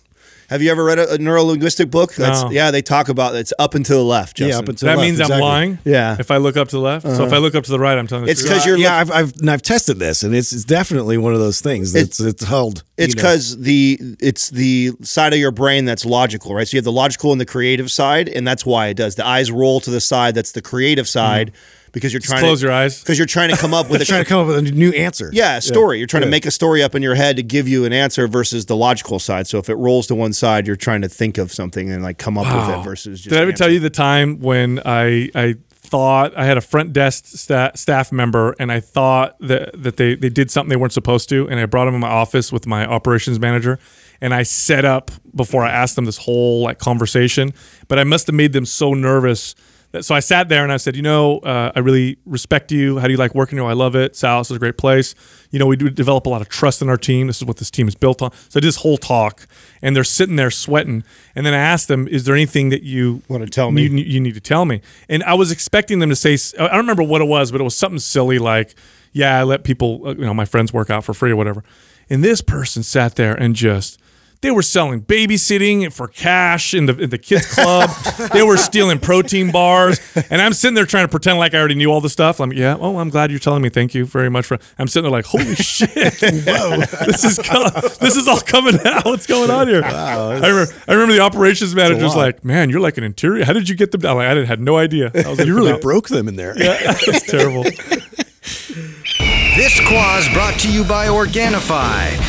Have you ever read a, a neurolinguistic book? That's, No. Yeah, they talk about it's up and to the left. Yeah, up and to that the left, means I'm exactly. lying. Yeah. If I look up to the left, so if uh-huh. I look up to the right, I'm telling the It's truth. 'cause you're yeah, I've, I've and I've tested this, and it's it's definitely one of those things that's it's, held. It's because the it's the side of your brain that's logical, right? So you have the logical and the creative side, and that's why it does. The eyes roll to the side that's the creative side mm-hmm. Because you're trying to close to your eyes. because you're trying to come up with <laughs> a trying to come up with a new answer. yeah a story. You're trying to make a story up in your head to give you an answer versus the logical side. So if it rolls to one side, you're trying to think of something and like come up with it versus just Did I ever answer. tell you the time when I I thought I had a front desk sta- staff member and I thought that that they they did something they weren't supposed to and I brought them in my office with my operations manager and I set up before I asked them this whole like conversation, but I must have made them so nervous. So I sat there and I said, you know, uh, I really respect you. How do you like working here? I love it. Sal's is a great place. You know, we do develop a lot of trust in our team. This is what this team is built on. So I did this whole talk, and they're sitting there sweating. And then I asked them, "Is there anything that you Wanna tell me? You, you need to tell me." And I was expecting them to say, I don't remember what it was, but it was something silly like, "Yeah, I let people, uh, you know, my friends work out for free or whatever." And this person sat there and just. They were selling babysitting for cash in the in the kids club. <laughs> they were stealing protein bars, and I'm sitting there trying to pretend like I already knew all the stuff. I'm yeah. Oh, I'm glad you're telling me. Thank you very much for. I'm sitting there like, holy <laughs> shit! Whoa, this is this is all coming out. What's going on here? Wow, I remember I remember the operations manager was like, man, you're like an interior. How did you get them down? Like, I didn't had no idea. I was like, you really broke them in there. <laughs> Yeah, it's terrible. This Quah is brought to you by Organifi.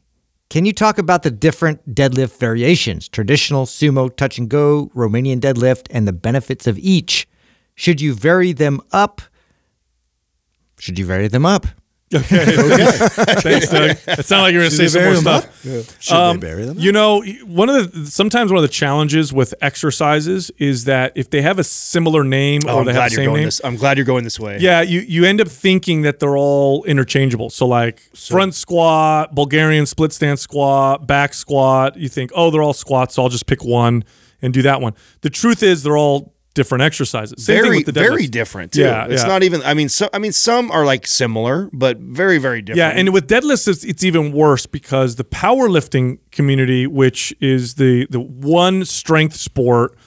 Can you talk about the different deadlift variations, traditional, sumo, touch and go, Romanian deadlift, and the benefits of each? Should you vary them up? Should you vary them up? <laughs> Thanks, Doug. It sounded like you were going to say some more stuff. Should Um, they bury them? You know, one of the sometimes one of the challenges with exercises is that if they have a similar name Oh, or I'm they have glad the you're same going name, this. I'm glad you're going this way. yeah, you you end up thinking that they're all interchangeable. So like front squat, Bulgarian split stance squat, back squat, you think, "Oh, they're all squats, so I'll just pick one and do that one." The truth is they're all different exercises. Same thing very with the very different. Too. Yeah, it's yeah. not even. I mean, so I mean, some are like similar, but very very different. Yeah, and with deadlifts, it's, it's even worse because the powerlifting community, which is the the one strength sport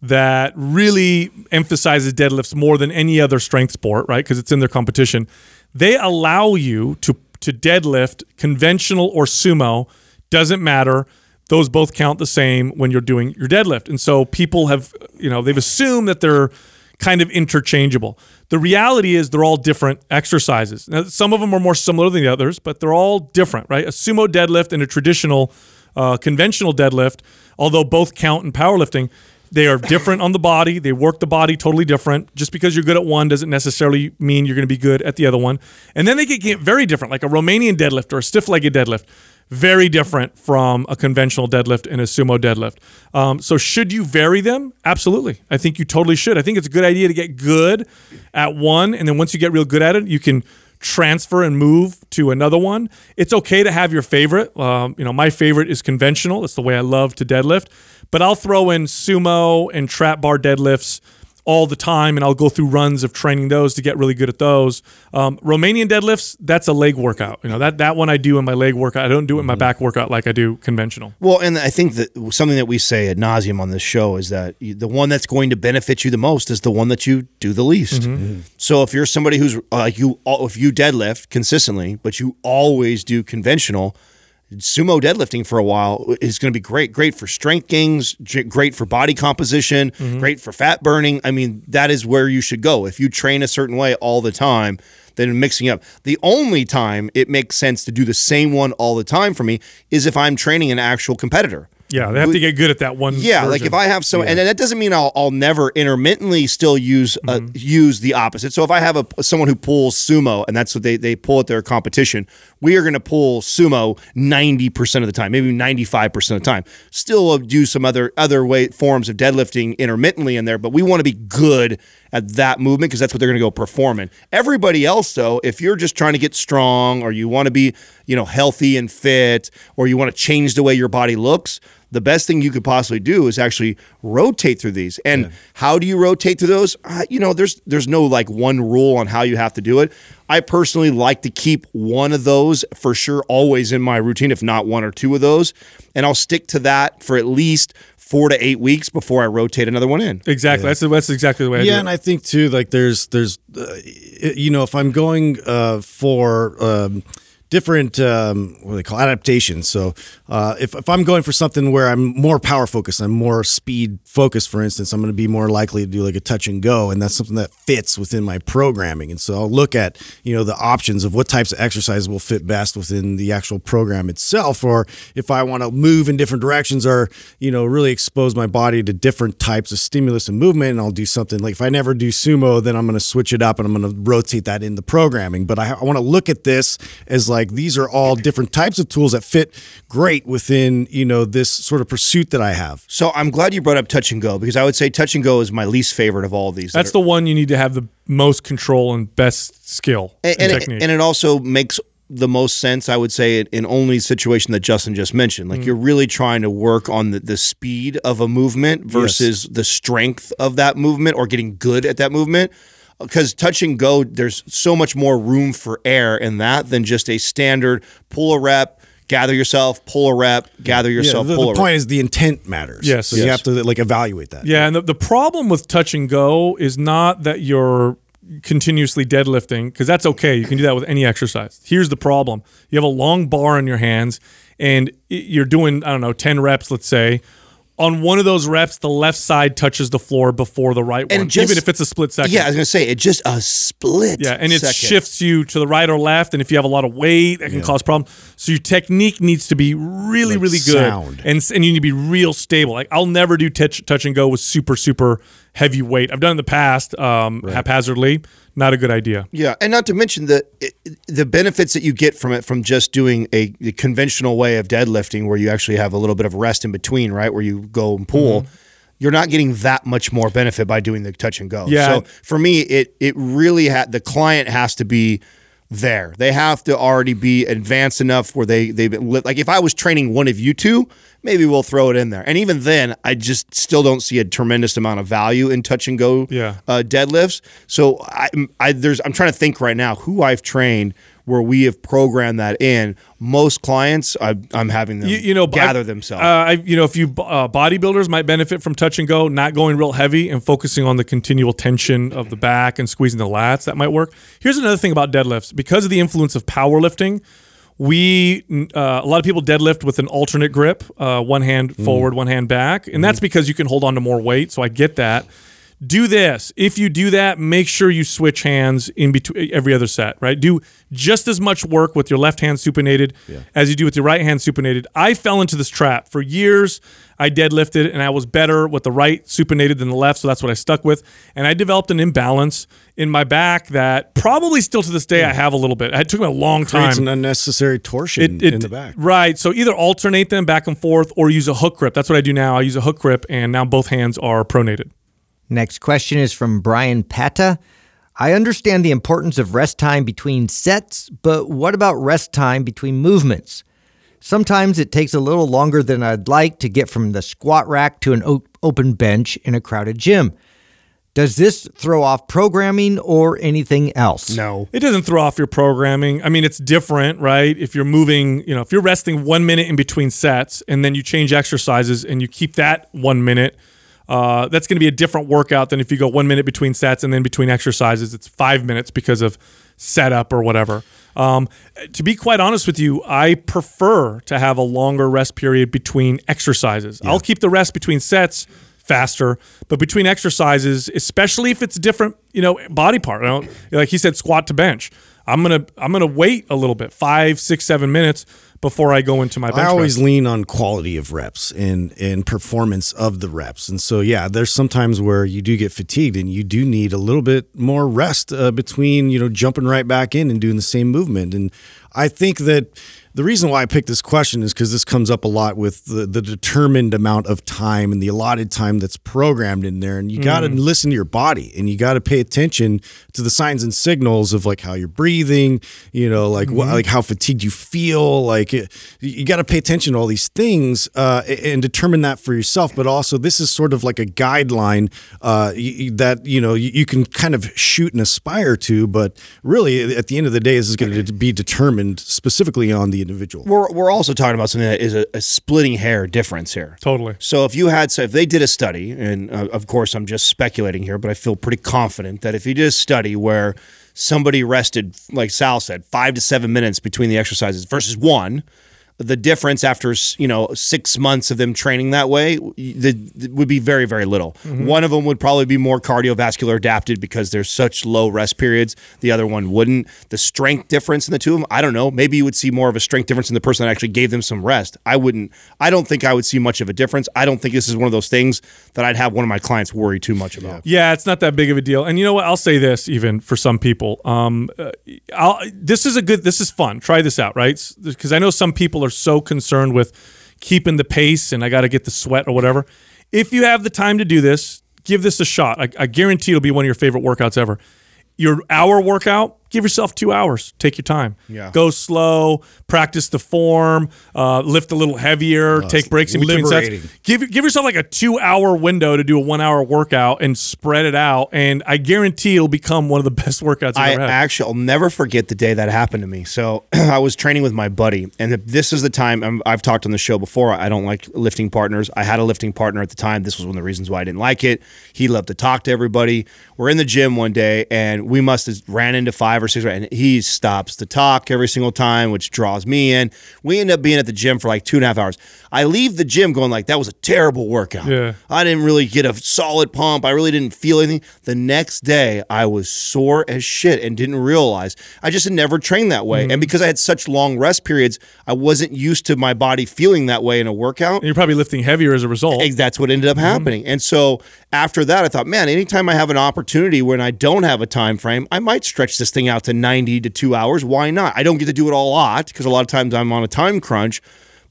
that really emphasizes deadlifts more than any other strength sport, right? Because it's in their competition. They allow you to to deadlift conventional or sumo, doesn't matter. Those both count the same when you're doing your deadlift. And so people have, you know, they've assumed that they're kind of interchangeable. The reality is they're all different exercises. Now, some of them are more similar than the others, but they're all different, right? A sumo deadlift and a traditional uh, conventional deadlift, although both count in powerlifting, they are different on the body. They work the body totally different. Just because you're good at one doesn't necessarily mean you're going to be good at the other one. And then they get, get very different, like a Romanian deadlift or a stiff legged deadlift very different from a conventional deadlift and a sumo deadlift. Um, so, should you vary them? Absolutely. I think you totally should. I think it's a good idea to get good at one, and then once you get real good at it, you can transfer and move to another one. It's okay to have your favorite. Um, you know, my favorite is conventional. It's the way I love to deadlift, but I'll throw in sumo and trap bar deadlifts all the time, and I'll go through runs of training those to get really good at those. Um, Romanian deadlifts, that's a leg workout. You know that that one I do in my leg workout. I don't do it in my back workout like I do conventional. Well, and I think that something that we say ad nauseum on this show is that you- the one that's going to benefit you the most is the one that you do the least. So if you're somebody who's uh, you, if you deadlift consistently, but you always do conventional, sumo deadlifting for a while is going to be great. Great for strength gains, great for body composition, mm-hmm. great for fat burning. I mean, that is where you should go. If you train a certain way all the time, then mixing up. The only time it makes sense to do the same one all the time for me is if I'm training an actual competitor. Yeah, they have to get good at that one. Yeah, like if I have some, and that doesn't mean I'll, I'll never intermittently still use uh, Mm-hmm. use the opposite. So if I have a someone who pulls sumo, and that's what they they pull at their competition, we are going to pull sumo ninety percent of the time, maybe ninety five percent of the time. Still do some other other way forms of deadlifting intermittently in there, but we want to be good at that movement because that's what they're going to go perform in. Everybody else, though, if you're just trying to get strong or you want to be you know healthy and fit, or you want to change the way your body looks the best thing you could possibly do is actually rotate through these. And how do you rotate through those? Uh, you know, there's there's no like one rule on how you have to do it. I personally like to keep one of those for sure always in my routine, if not one or two of those, and I'll stick to that for at least four to eight weeks before I rotate another one in. exactly. That's that's exactly the way. I do yeah, it. and I think too, like there's there's, uh, you know, if I'm going uh, for um, different um, what do they call adaptations. So uh, if if I'm going for something where I'm more power focused, I'm more speed focused, for instance, I'm going to be more likely to do like a touch and go, and that's something that fits within my programming. And so I'll look at you know the options of what types of exercises will fit best within the actual program itself, or if I want to move in different directions, or you know really expose my body to different types of stimulus and movement, and I'll do something like if I never do sumo, then I'm going to switch it up and I'm going to rotate that in the programming. But I, I want to look at this as like these are all different types of tools that fit great within you know this sort of pursuit that I have. So I'm glad you brought up touch and go because I would say touch and go is my least favorite of all of these. that That's are- the one you need to have the most control and best skill and, and, and, technique. it, and it also makes the most sense, I would say, in- in only situation that Justin just mentioned. Like mm. you're really trying to work on the, the speed of a movement versus the strength of that movement or getting good at that movement. Uh, because touch and go, there's so much more room for air in that than just a standard pull a rep, gather yourself, pull a rep, gather yourself, the, pull the a point rep. is the intent matters. Yes. so you have to like evaluate that. Yeah, and the, the problem with touch and go is not that you're continuously deadlifting, because that's okay. You can do that with any exercise. Here's the problem you have a long bar in your hands, and you're doing, I don't know, 10 reps, let's say. On one of those reps, the left side touches the floor before the right one, just- even if it's a split second. Yeah, I was gonna say it just a split. Yeah, and it second. shifts you to the right or left, and if you have a lot of weight, that can cause problems. So your technique needs to be really, Like really good, sound. and and you need to be real stable. Like I'll never do touch touch and go with super super heavy weight. I've done it in the past um, haphazardly. Not a good idea. Yeah, and not to mention the the benefits that you get from it from just doing a, the conventional way of deadlifting, where you actually have a little bit of rest in between, right, where you go and pull. Mm-hmm. You're not getting that much more benefit by doing the touch and go. Yeah. So for me, it it really had the client has to be there. They have to already be advanced enough where they they've been li- like if I was training one of you two, maybe we'll throw it in there. And even then, I just still don't see a tremendous amount of value in touch and go Yeah. uh, deadlifts. So I, I there's I'm trying to think right now who I've trained where we have programmed that in. Most clients, I, I'm having them You, you know, gather I- themselves. Uh, I, you know, if you uh, bodybuilders might benefit from touch and go, not going real heavy and focusing on the continual tension of the back and squeezing the lats. That might work. Here's another thing about deadlifts because of the influence of powerlifting. We uh, a lot of people deadlift with an alternate grip, uh, one hand forward, one hand back, and that's because you can hold on to more weight. So I get that. Do this. If you do that, make sure you switch hands in between every other set, right? Do just as much work with your left hand supinated as you do with your right hand supinated. I fell into this trap for years. I deadlifted and I was better with the right supinated than the left, so that's what I stuck with. And I developed an imbalance in my back that probably still to this day I have a little bit. It took me a long time. an unnecessary torsion It- in the back. Right. So either alternate them back and forth or use a hook grip. That's what I do now. I use a hook grip and now both hands are pronated. Next question is from Brian Pata. I understand the importance of rest time between sets, but what about rest time between movements? Sometimes it takes a little longer than I'd like to get from the squat rack to an open bench in a crowded gym. Does this throw off programming or anything else? no. It doesn't throw off your programming. I mean, it's different, right? If you're moving, you know, if you're resting one minute in between sets and then you change exercises and you keep that one minute, uh, that's going to be a different workout than if you go one minute between sets and then between exercises, it's five minutes because of setup or whatever. Um, to be quite honest with you, I prefer to have a longer rest period between exercises. I'll keep the rest between sets faster, but between exercises, especially if it's different, you know, body part. You know, like he said, squat to bench. I'm gonna I'm gonna wait a little bit, five, six, seven minutes before I go into my bench. I always lean on quality of reps and and performance of the reps, and so yeah, there's sometimes where you do get fatigued and you do need a little bit more rest uh, between you know jumping right back in and doing the same movement. And I think that the reason why I picked this question is because this comes up a lot with the, the determined amount of time and the allotted time that's programmed in there. And you got to listen to your body and you got to pay attention to the signs and signals of like how you're breathing, you know, like what, like how fatigued you feel. Like it, you got to pay attention to all these things uh, and determine that for yourself. But also, this is sort of like a guideline uh, that, you know, you, you can kind of shoot and aspire to. But really, at the end of the day, this is going to be determined specifically on the individual. We're, we're also talking about something that is a, a splitting hair difference here. Totally. So if you had, so if they did a study, and uh, of course I'm just speculating here, but I feel pretty confident that if you did a study where somebody rested, like Sal said, five to seven minutes between the exercises versus one, the difference after you know six months of them training that way the, the- would be very very little. One of them would probably be more cardiovascular adapted because there's such low rest periods. The other one wouldn't. The strength difference in the two of them, I don't know. Maybe you would see more of a strength difference in the person that actually gave them some rest. I wouldn't. I don't think I would see much of a difference. I don't think this is one of those things that I'd have one of my clients worry too much about. Yeah, it's not that big of a deal. And you know what? I'll say this even for some people. Um, uh, I'll, this is a good. This is fun. Try this out, right? Because I know some people are so concerned with keeping the pace, and I got to get the sweat or whatever. If you have the time to do this, give this a shot. I, I guarantee it'll be one of your favorite workouts ever. Your hour workout, give yourself two hours. Take your time. Yeah. Go slow. Practice the form. Uh, lift a little heavier. take breaks in between liberating. sets give give yourself like a two hour window to do a one hour workout and spread it out and i guarantee it'll become one of the <laughs> best workouts I ever had actually, I'll never forget the day that happened to me. So <clears throat> I was training with my buddy, and this is the time i I've talked on the show before. I don't like lifting partners. I had a lifting partner at the time. This was one of the reasons why I didn't like it. He loved to talk to everybody. We're in the gym one day, and we must have ran into five or six, and he stops to talk every single time, which draws me in. We end up being at the gym for like two and a half hours. I leave the gym going like that was a terrible workout. Yeah. I didn't really get a solid pump. I really didn't feel anything. The next day, I was sore as shit and didn't realize. I just had never trained that way. And mm-hmm. because I had such long rest periods, I wasn't used to my body feeling that way in a workout. and you're probably lifting heavier as a result Ex- That's what ended up mm-hmm. happening. And so after that, I thought, man, anytime I have an opportunity when I don't have a time frame, I might stretch this thing out to 90 to two hours. Why not? I don't get to do it all a lot because a lot of times I'm on a time crunch.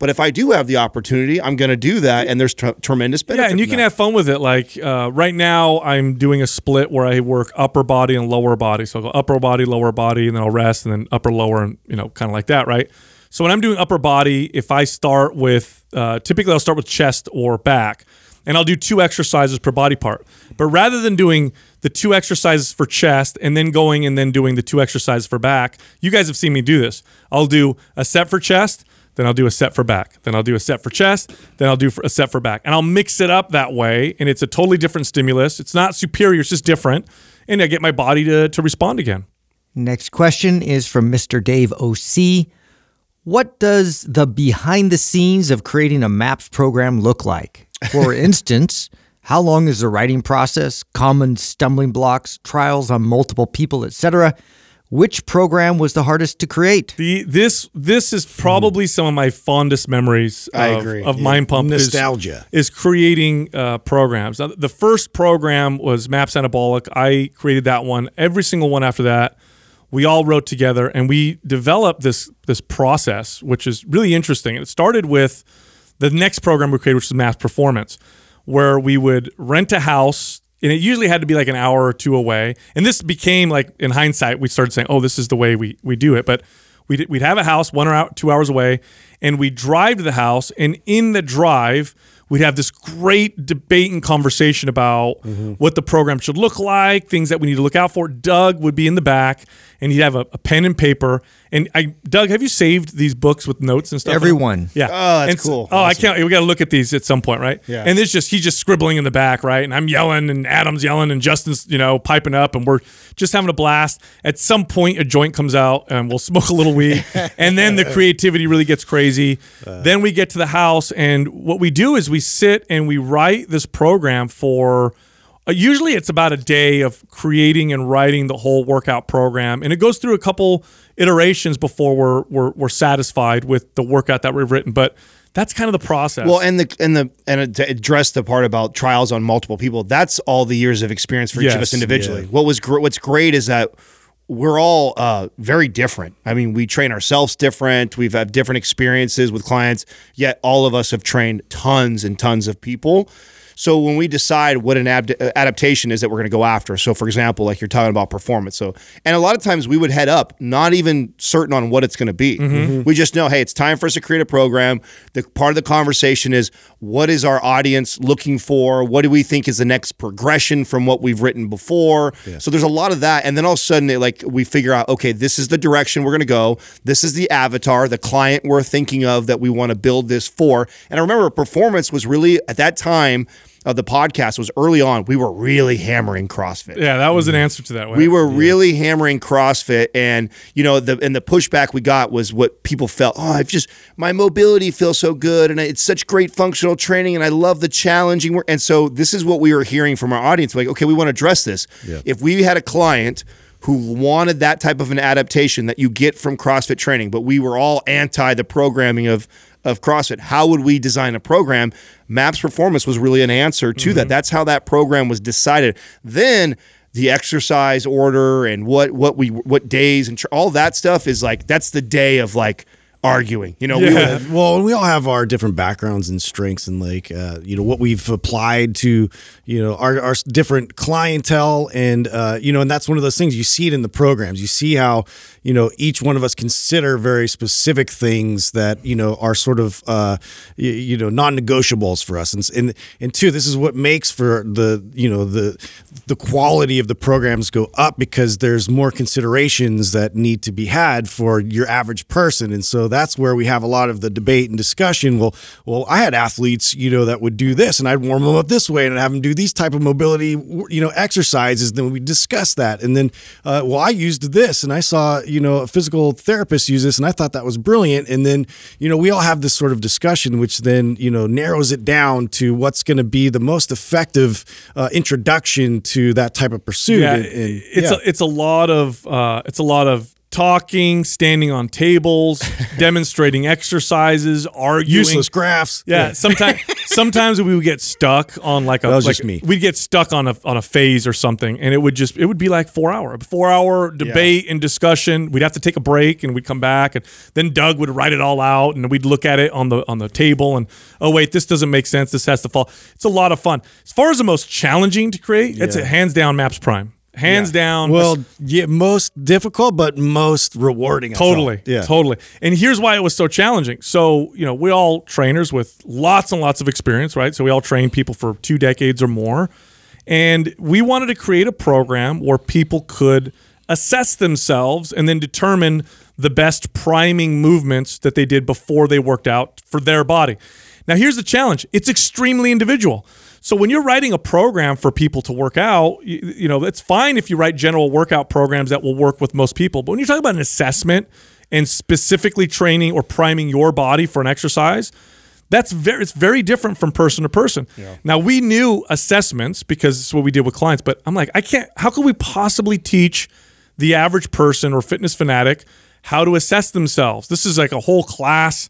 But if I do have the opportunity, I'm going to do that. And there's tr- tremendous benefit. yeah and you can that. have fun with it like uh, right now i'm doing a split where i work upper body and lower body so i'll go upper body lower body and then i'll rest and then upper lower and you know kind of like that right so when i'm doing upper body if i start with uh, typically i'll start with chest or back and i'll do two exercises per body part but rather than doing the two exercises for chest and then going and then doing the two exercises for back you guys have seen me do this i'll do a set for chest then I'll do a set for back. Then I'll do a set for chest. Then I'll do a set for back. And I'll mix it up that way. And it's a totally different stimulus. It's not superior, it's just different. And I get my body to, to respond again. Next question is from Mr. Dave OC. What does the behind the scenes of creating a MAPS program look like? For <laughs> instance, how long is the writing process, common stumbling blocks, trials on multiple people, etc.? Which program was the hardest to create? The this this is probably some of my fondest memories of, I agree. of Mind Pump is- Nostalgia. is, creating uh, programs. Now, the first program was Maps Anabolic. I created that one. Every single one after that, we all wrote together and we developed this this process, which is really interesting. It started with the next program we created, which is Maps Performance, where we would rent a house. And it usually had to be like an hour or two away. And this became like, in hindsight, we started saying, oh, this is the way we, we do it. But we'd, we'd have a house one or out, two hours away, and we drive to the house. And in the drive, we'd have this great debate and conversation about mm-hmm. what the program should look like, things that we need to look out for. Doug would be in the back and he'd have a, a pen and paper. And I, Doug, have you saved these books with notes and stuff? Everyone. Yeah. Oh, that's And cool. oh, I can't. We got to look at these at some point, right? Yeah. And it's just he's just scribbling in the back, right? And I'm yelling, and Adam's yelling, and Justin's you know piping up, and we're just having a blast. At some point, a joint comes out, and we'll <laughs> smoke a little weed, and then the creativity really gets crazy. Uh. then we get to the house, and what we do is we sit and we write this program for. Uh, usually it's about a day of creating and writing the whole workout program, and it goes through a couple iterations before we're we're, we're satisfied with the workout that we've written. But that's kind of the process. Well, and the and the and to address the part about trials on multiple people. That's all the years of experience for each of us individually. What was gr- what's great is that we're all uh, very different. I mean, we train ourselves different. We've had different experiences with clients. Yet all of us have trained tons and tons of people. So when we decide what an ab- uh, adaptation is that we're going to go after, so for example, like you're talking about performance, so and a lot of times we would head up not even certain on what it's going to be. Mm-hmm. Mm-hmm. We just know, hey, it's time for us to create a program. The part of the conversation is what is our audience looking for? What do we think is the next progression from what we've written before? So there's a lot of that, and then all of a sudden, it, like we figure out, okay, this is the direction we're going to go. This is the avatar, the client we're thinking of that we want to build this for. And I remember performance was really at that time of the podcast was early on. We were really hammering CrossFit. yeah, that was an answer to that. Mm-hmm. We were really hammering CrossFit, and you know, the and the pushback we got was what people felt. Oh, I've just my mobility feels so good, and it's such great functional training, and I love the challenging work. And so this is what we were hearing from our audience. Like, okay, we want to address this. If we had a client who wanted that type of an adaptation that you get from CrossFit training, but we were all anti the programming of of CrossFit. How would we design a program? Maps Performance was really an answer to that. Mm-hmm. That's how that program was decided. Then the exercise order and what what we what days and tr- all that stuff is like that's the day of like arguing. You know, we Yeah. would, well, we all have our different backgrounds and strengths, and like uh, you know what we've applied to you know our, our different clientele, and uh, you know, and that's one of those things you see it in the programs. You see how you know each one of us consider very specific things that you know are sort of uh, you, you know non-negotiables for us, and and and two, this is what makes for the you know the the quality of the programs go up because there's more considerations that need to be had for your average person, and so that's where we have a lot of the debate and discussion. Well, well, I had athletes, you know, that would do this, and I'd warm them up this way, and I'd have them do these type of mobility, you know, exercises. Then we discuss that, and then, uh, well, I used this, and I saw, you know, a physical therapist use this, and I thought that was brilliant. And then, you know, we all have this sort of discussion, which then, you know, narrows it down to what's going to be the most effective uh, introduction to that type of pursuit. Yeah, And- and- it's yeah. a, it's a lot of uh, it's a lot of talking, standing on tables, <laughs> demonstrating exercises, arguing. useless graphs. Yeah, sometimes <laughs> sometimes we would get stuck on like a That was like, just me. We'd get stuck on a on a phase or something, and it would just it would be like four hour four hour debate and discussion. We'd have to take a break, and we'd come back, and then Doug would write it all out, and we'd look at it on the on the table, and oh wait, this doesn't make sense. This has to fall. It's a lot of fun. As far as the most challenging to create, it's a hands down Maps Prime, hands down. Well, yeah, most difficult, but most rewarding. Totally. Yeah. Totally. And here's why it was so challenging. So, you know, we all trainers with lots and lots of experience, right? So we all train people for two decades or more. And we wanted to create a program where people could assess themselves and then determine the best priming movements that they did before they worked out for their body. Now, here's the challenge it's extremely individual. So, when you're writing a program for people to work out, you, you know, it's fine if you write general workout programs that will work with most people. But when you're talking about an assessment and specifically training or priming your body for an exercise, that's very it's very different from person to person. Now we knew assessments because it's what we did with clients, but I'm like, I can't how could we possibly teach the average person or fitness fanatic how to assess themselves? This is like a whole class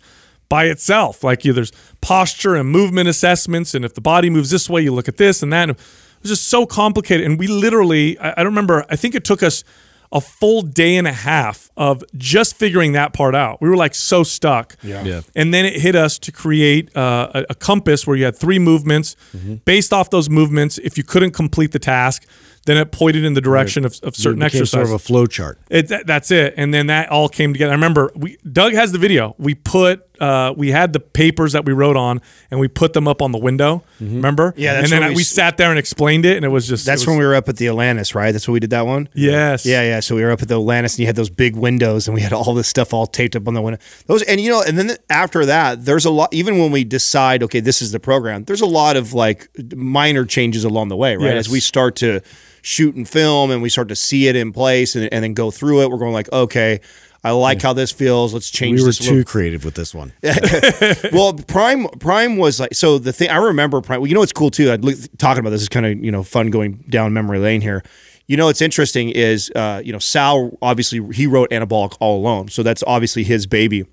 by itself. Like you, there's posture and movement assessments, and if the body moves this way, you look at this and that. And it was just so complicated. And we literally, I, I don't remember, I think it took us a full day and a half of just figuring that part out. We were like so stuck. Yeah. Yeah. And then it hit us to create uh, a, a compass where you had three movements. Mm-hmm. Based off those movements, if you couldn't complete the task, then it pointed in the direction of, of certain exercises. sort of a flow chart. It, that, that's it. And then that all came together. I remember we Doug has the video. We put uh, we had the papers that we wrote on, and we put them up on the window. Remember? Yeah, that's and then when I- we we sat there and explained it, and it was just That's was, when we were up at the Atlantis, right? That's when we did that one. Yes. Yeah, yeah. So we were up at the Atlantis, and you had those big windows, and we had all this stuff all taped up on the window. Those, and you know, and then after that, there's a lot. Even when we decide, okay, this is the program, there's a lot of like minor changes along the way, right? Yes. As we start to shoot and film, and we start to see it in place, and, and then go through it, we're going like, okay. I like how this feels. Let's change We were a little too creative with this one. <laughs> well, Prime Prime was like so the thing I remember Prime. Well, you know what's cool too. I'd look, talking about this is kind of you know fun going down memory lane here. You know what's interesting is uh, you know Sal obviously he wrote Anabolic all alone, so that's obviously his baby.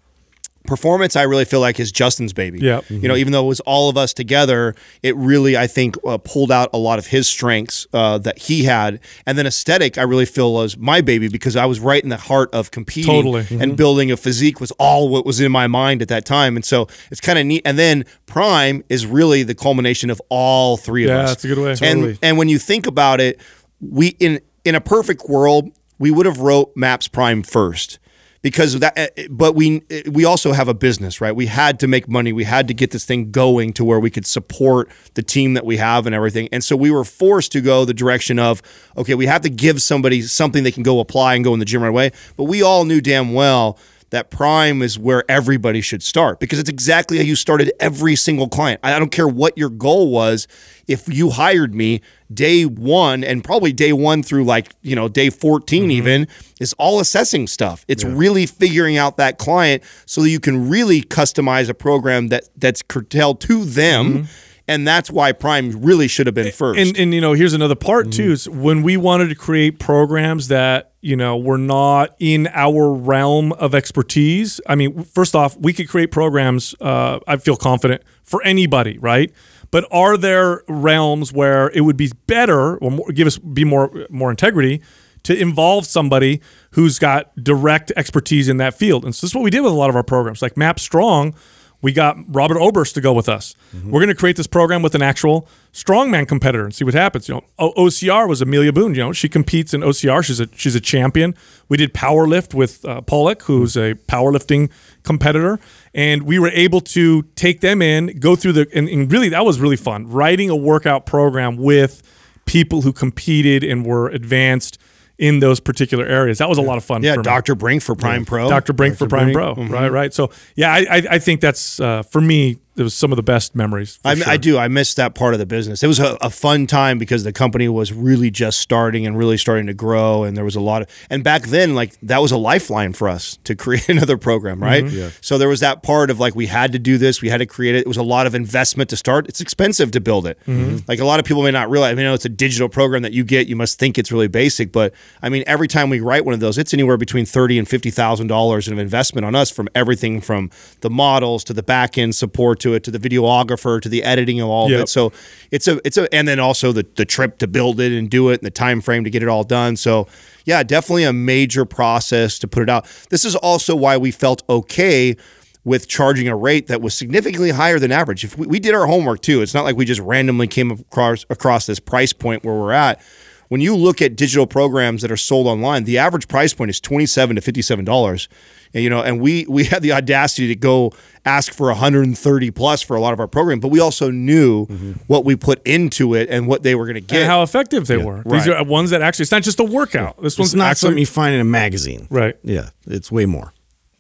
Performance, I really feel like is Justin's baby. Yep. You know, even though it was all of us together, it really I think uh, pulled out a lot of his strengths uh, that he had, and then aesthetic I really feel was my baby because I was right in the heart of competing Totally. and building a physique was all what was in my mind at that time. And so it's kind of neat. And then Prime is really the culmination of all three of us. Yeah, that's a good way. And Totally. and when you think about it, we in in a perfect world, we would have wrote Maps Prime first. Because of that, eh, eh, but we eh, we also have a business, right? We had to make money. We had to get this thing going to where we could support the team that we have and everything. And so we were forced to go the direction of, okay, we have to give somebody something they can go apply and go in the gym right away. But we all knew damn well that prime is where everybody should start because it's exactly how you started every single client. I don't care what your goal was. If you hired me day one and probably day one through like, you know, day 14 mm-hmm. even is all assessing stuff. It's really figuring out that client so that you can really customize a program that that's curtailed to them. Mm-hmm. And that's why Prime really should have been first. And and you know, here's another part too. Is when we wanted to create programs that you know were not in our realm of expertise. I mean, first off, we could create programs. Uh, I feel confident for anybody, right? But are there realms where it would be better or more, give us be more more integrity to involve somebody who's got direct expertise in that field? And so this is what we did with a lot of our programs, like Map Strong we got Robert Oberst to go with us. We're going to create this program with an actual strongman competitor and see what happens. You know, o- OCR was Amelia Boone. You know, she competes in OCR. She's a she's a champion. We did power lift with uh, Pollock, who's a powerlifting competitor, and we were able to take them in, go through the and, and really that was really fun. Writing a workout program with people who competed and were advanced in those particular areas. That was a lot of fun. yeah, for me. Dr. Brink for Prime Pro. Dr. Brink for Prime Brink. Pro. Right, right. So yeah, I, I, I think that's uh, for me. It was some of the best memories. I, sure. I do. I missed that part of the business. It was a, a fun time because the company was really just starting and really starting to grow, and there was a lot of. And back then, like that was a lifeline for us to <laughs> create another program, right? Mm-hmm. So there was that part of like we had to do this, we had to create it. It was a lot of investment to start. It's expensive to build it. Mm-hmm. Like a lot of people may not realize. I mean, you know, it's a digital program that you get. You must think it's really basic, but I mean, every time we write one of those, it's anywhere between thirty and fifty thousand dollars of investment on us from everything from the models to the back end support to it to the videographer to the editing of all of Yep. it. So it's a it's a and then also the the trip to build it and do it and the time frame to get it all done. So yeah, definitely a major process to put it out. This is also why we felt okay with charging a rate that was significantly higher than average. If we, we did our homework too, it's not like we just randomly came across across this price point where we're at. When you look at digital programs that are sold online, the average price point is twenty seven to fifty seven dollars. And, you know, and we we had the audacity to go ask for 130 plus for a lot of our program, but we also knew mm-hmm. what we put into it and what they were going to get. and how effective they were. These are ones that actually. It's not just a workout. This one's not actually something you find in a magazine. right. Yeah, it's way more.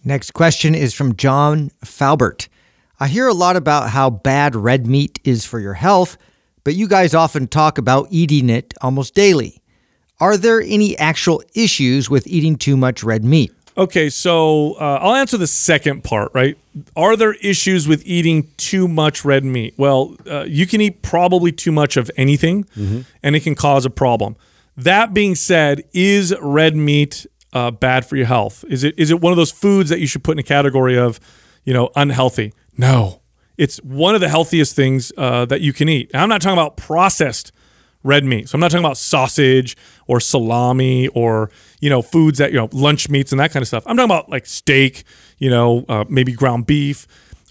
Next question is from John Falbert. I hear a lot about how bad red meat is for your health, but you guys often talk about eating it almost daily. Are there any actual issues with eating too much red meat? Okay, so uh, I'll answer the second part, right? Are there issues with eating too much red meat? Well, uh, you can eat probably too much of anything, and it can cause a problem. That being said, is red meat uh, bad for your health? Is it is it one of those foods that you should put in a category of, you know, unhealthy? No, it's one of the healthiest things uh, that you can eat. And I'm not talking about processed red meat. So I'm not talking about sausage or salami or you know foods that you know lunch meats and that kind of stuff. I'm talking about like steak, you know, uh, maybe ground beef.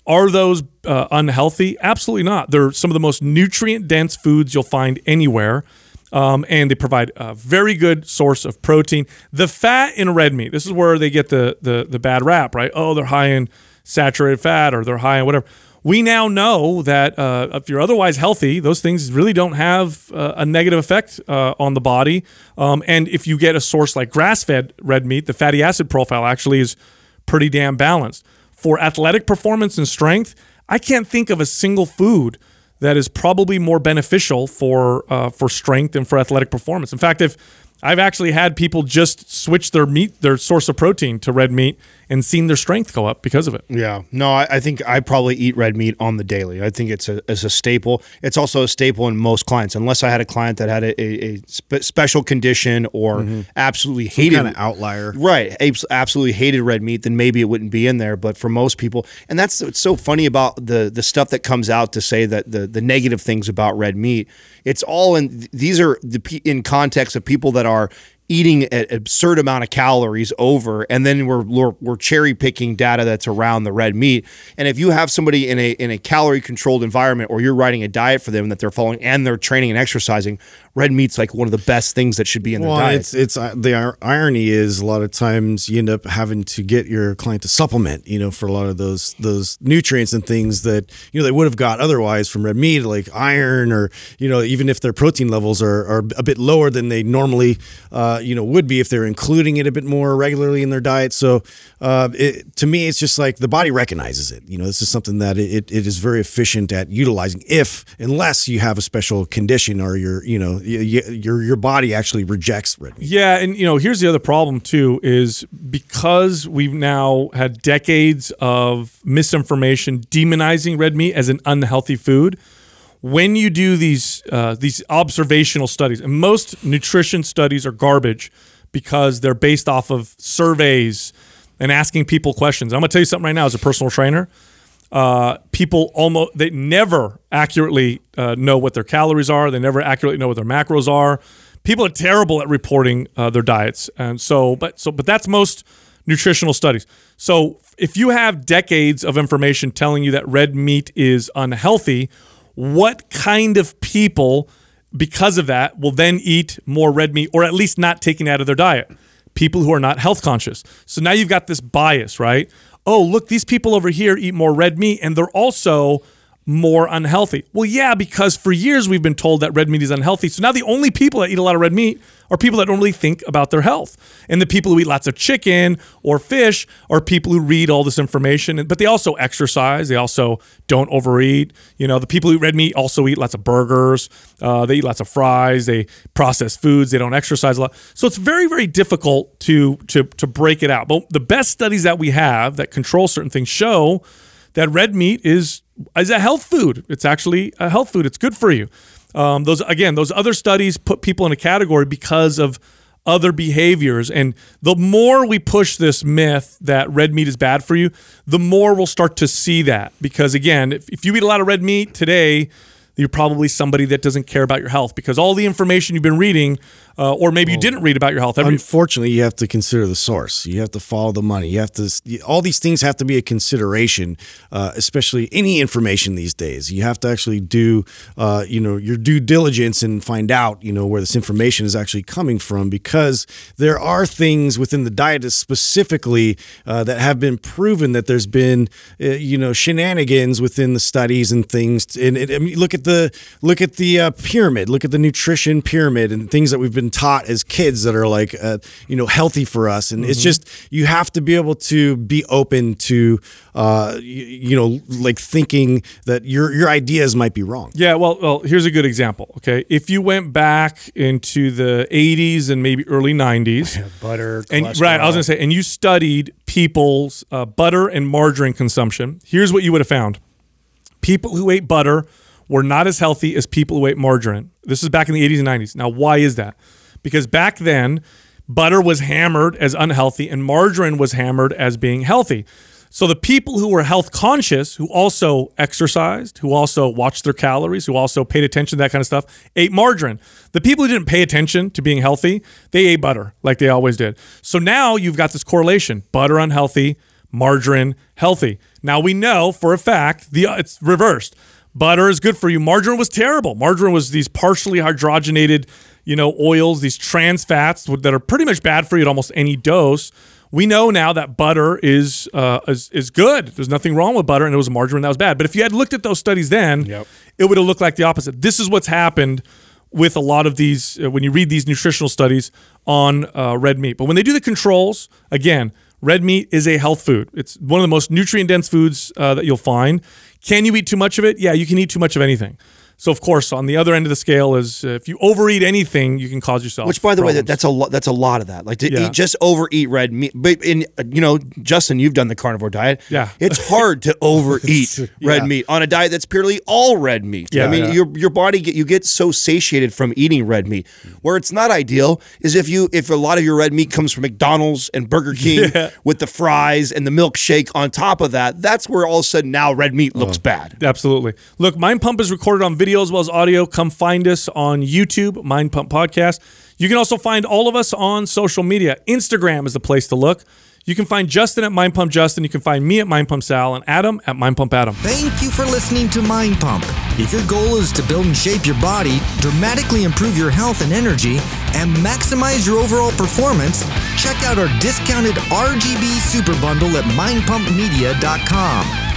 Are those uh, unhealthy? Absolutely not. They're some of the most nutrient dense foods you'll find anywhere. Um, and they provide a very good source of protein. The fat in red meat, this is where they get the, the the bad rap, right? Oh, they're high in saturated fat or they're high in whatever. We now know that uh, if you're otherwise healthy, those things really don't have uh, a negative effect uh, on the body. Um, and if you get a source like grass fed red meat, the fatty acid profile actually is pretty damn balanced. For athletic performance and strength, I can't think of a single food that is probably more beneficial for uh, for strength and for athletic performance. In fact, if I've actually had people just switch their meat, their source of protein to red meat and seen their strength go up because of it. Yeah. No, I, I think I probably eat red meat on the daily. I think it's a, it's a staple. It's also a staple in most clients, unless I had a client that had a, a, a spe- special condition or mm-hmm. absolutely hated kind of outlier. Right, absolutely hated red meat, then maybe it wouldn't be in there. But for most people, and that's what's so funny about the the stuff that comes out to say that the the negative things about red meat. It's all in these are the in context of people that are eating an absurd amount of calories over and then we're, we're we're cherry picking data that's around the red meat. And if you have somebody in a in a calorie controlled environment or you're writing a diet for them that they're following and they're training and exercising red meat's like one of the best things that should be in their Well, diet it's it's uh, the ir- irony is a lot of times you end up having to get your client to supplement, you know, for a lot of those those nutrients and things that you know they would have got otherwise from red meat, like iron, or you know, even if their protein levels are, are a bit lower than they normally, uh, you know, would be if they're including it a bit more regularly in their diet. So, uh, it, to me, it's just like the body recognizes it. You know, this is something that it, it is very efficient at utilizing, if unless you have a special condition or you're you know your your body actually rejects red meat. Yeah, and you know, here's the other problem too is because we've now had decades of misinformation demonizing red meat as an unhealthy food. When you do these uh, these observational studies, and most nutrition studies are garbage because they're based off of surveys and asking people questions. I'm gonna tell you something right now as a personal trainer uh, people almost they never accurately uh, know what their calories are. They never accurately know what their macros are. People are terrible at reporting uh, their diets, and so but so but that's most nutritional studies. So if you have decades of information telling you that red meat is unhealthy, what kind of people, because of that, will then eat more red meat or at least not taking it out of their diet? People who are not health conscious. So now you've got this bias, right? Oh, look, these people over here eat more red meat and they're also more unhealthy. Well, yeah, because for years we've been told that red meat is unhealthy. So now the only people that eat a lot of red meat are people that don't really think about their health. And the people who eat lots of chicken or fish are people who read all this information, but they also exercise. They also don't overeat. You know, the people who eat red meat also eat lots of burgers. Uh, they eat lots of fries. They process foods. They don't exercise a lot. So it's very, very difficult to to to break it out. But the best studies that we have that control certain things show that red meat is is a health food. It's actually a health food. It's good for you. Um, those again, those other studies put people in a category because of other behaviors. And the more we push this myth that red meat is bad for you, the more we'll start to see that. Because again, if, if you eat a lot of red meat today, you're probably somebody that doesn't care about your health because all the information you've been reading, uh, or maybe you didn't read about your health. Every, Unfortunately, you have to consider the source. You have to follow the money. You have to. All these things have to be a consideration, uh, especially any information these days. You have to actually do, uh, you know, your due diligence and find out, you know, where this information is actually coming from, because there are things within the diet specifically uh, that have been proven that there's been, uh, you know, shenanigans within the studies and things. And it, I mean, look at the look at the uh, pyramid. Look at the nutrition pyramid and things that we've been taught as kids that are like, uh, you know, healthy for us. And it's just you have to be able to be open to, uh, you, you know, like thinking that your your ideas might be wrong. Yeah, well, well, here's a good example. Okay, if you went back into the 80s and maybe early 90s, butter and right, I was gonna say, and you studied people's uh, butter and margarine consumption. Here's what you would have found: people who ate butter were not as healthy as people who ate margarine. This is back in the 80s and 90s. Now, why is that? Because back then, butter was hammered as unhealthy and margarine was hammered as being healthy. So the people who were health conscious, who also exercised, who also watched their calories, who also paid attention to that kind of stuff, ate margarine. The people who didn't pay attention to being healthy, they ate butter like they always did. So now you've got this correlation: butter unhealthy, margarine healthy. Now we know for a fact the uh, it's reversed. Butter is good for you. Margarine was terrible. Margarine was these partially hydrogenated, you know, oils, these trans fats that are pretty much bad for you at almost any dose. we know now that butter is, uh, is is good. There's nothing wrong with butter, and it was margarine that was bad. But if you had looked at those studies then, Yep. it would have looked like the opposite. This is what's happened with a lot of these uh, when you read these nutritional studies on uh, red meat. But when they do the controls, again, red meat is a health food. It's one of the most nutrient dense foods uh, that you'll find. Can you eat too much of it? Yeah, you can eat too much of anything. So of course, on the other end of the scale is uh, if you overeat anything, you can cause yourself. Which, by the way, that's a lot. That's a lot of that. Like to Yeah. eat, just overeat red meat. But in uh, you know, Justin, you've done the carnivore diet. Yeah. it's hard to <laughs> overeat red yeah. meat on a diet that's purely all red meat. Yeah, I mean, yeah. your your body get you get so satiated from eating red meat. Where it's not ideal is if you if a lot of your red meat comes from McDonald's and Burger King <laughs> with the fries and the milkshake on top of that. That's where all of a sudden now red meat looks bad. Absolutely. Look, Mind Pump is recorded on video as well as audio. Come find us on YouTube, Mind Pump Podcast. You can also find all of us on social media. Instagram is the place to look. You can find Justin at Mind Pump Justin. You can find me at Mind Pump Sal and Adam at Mind Pump Adam. Thank you for listening to Mind Pump. If your goal is to build and shape your body, dramatically improve your health and energy, and maximize your overall performance, check out our discounted RGB Super Bundle at mindpumpmedia.com.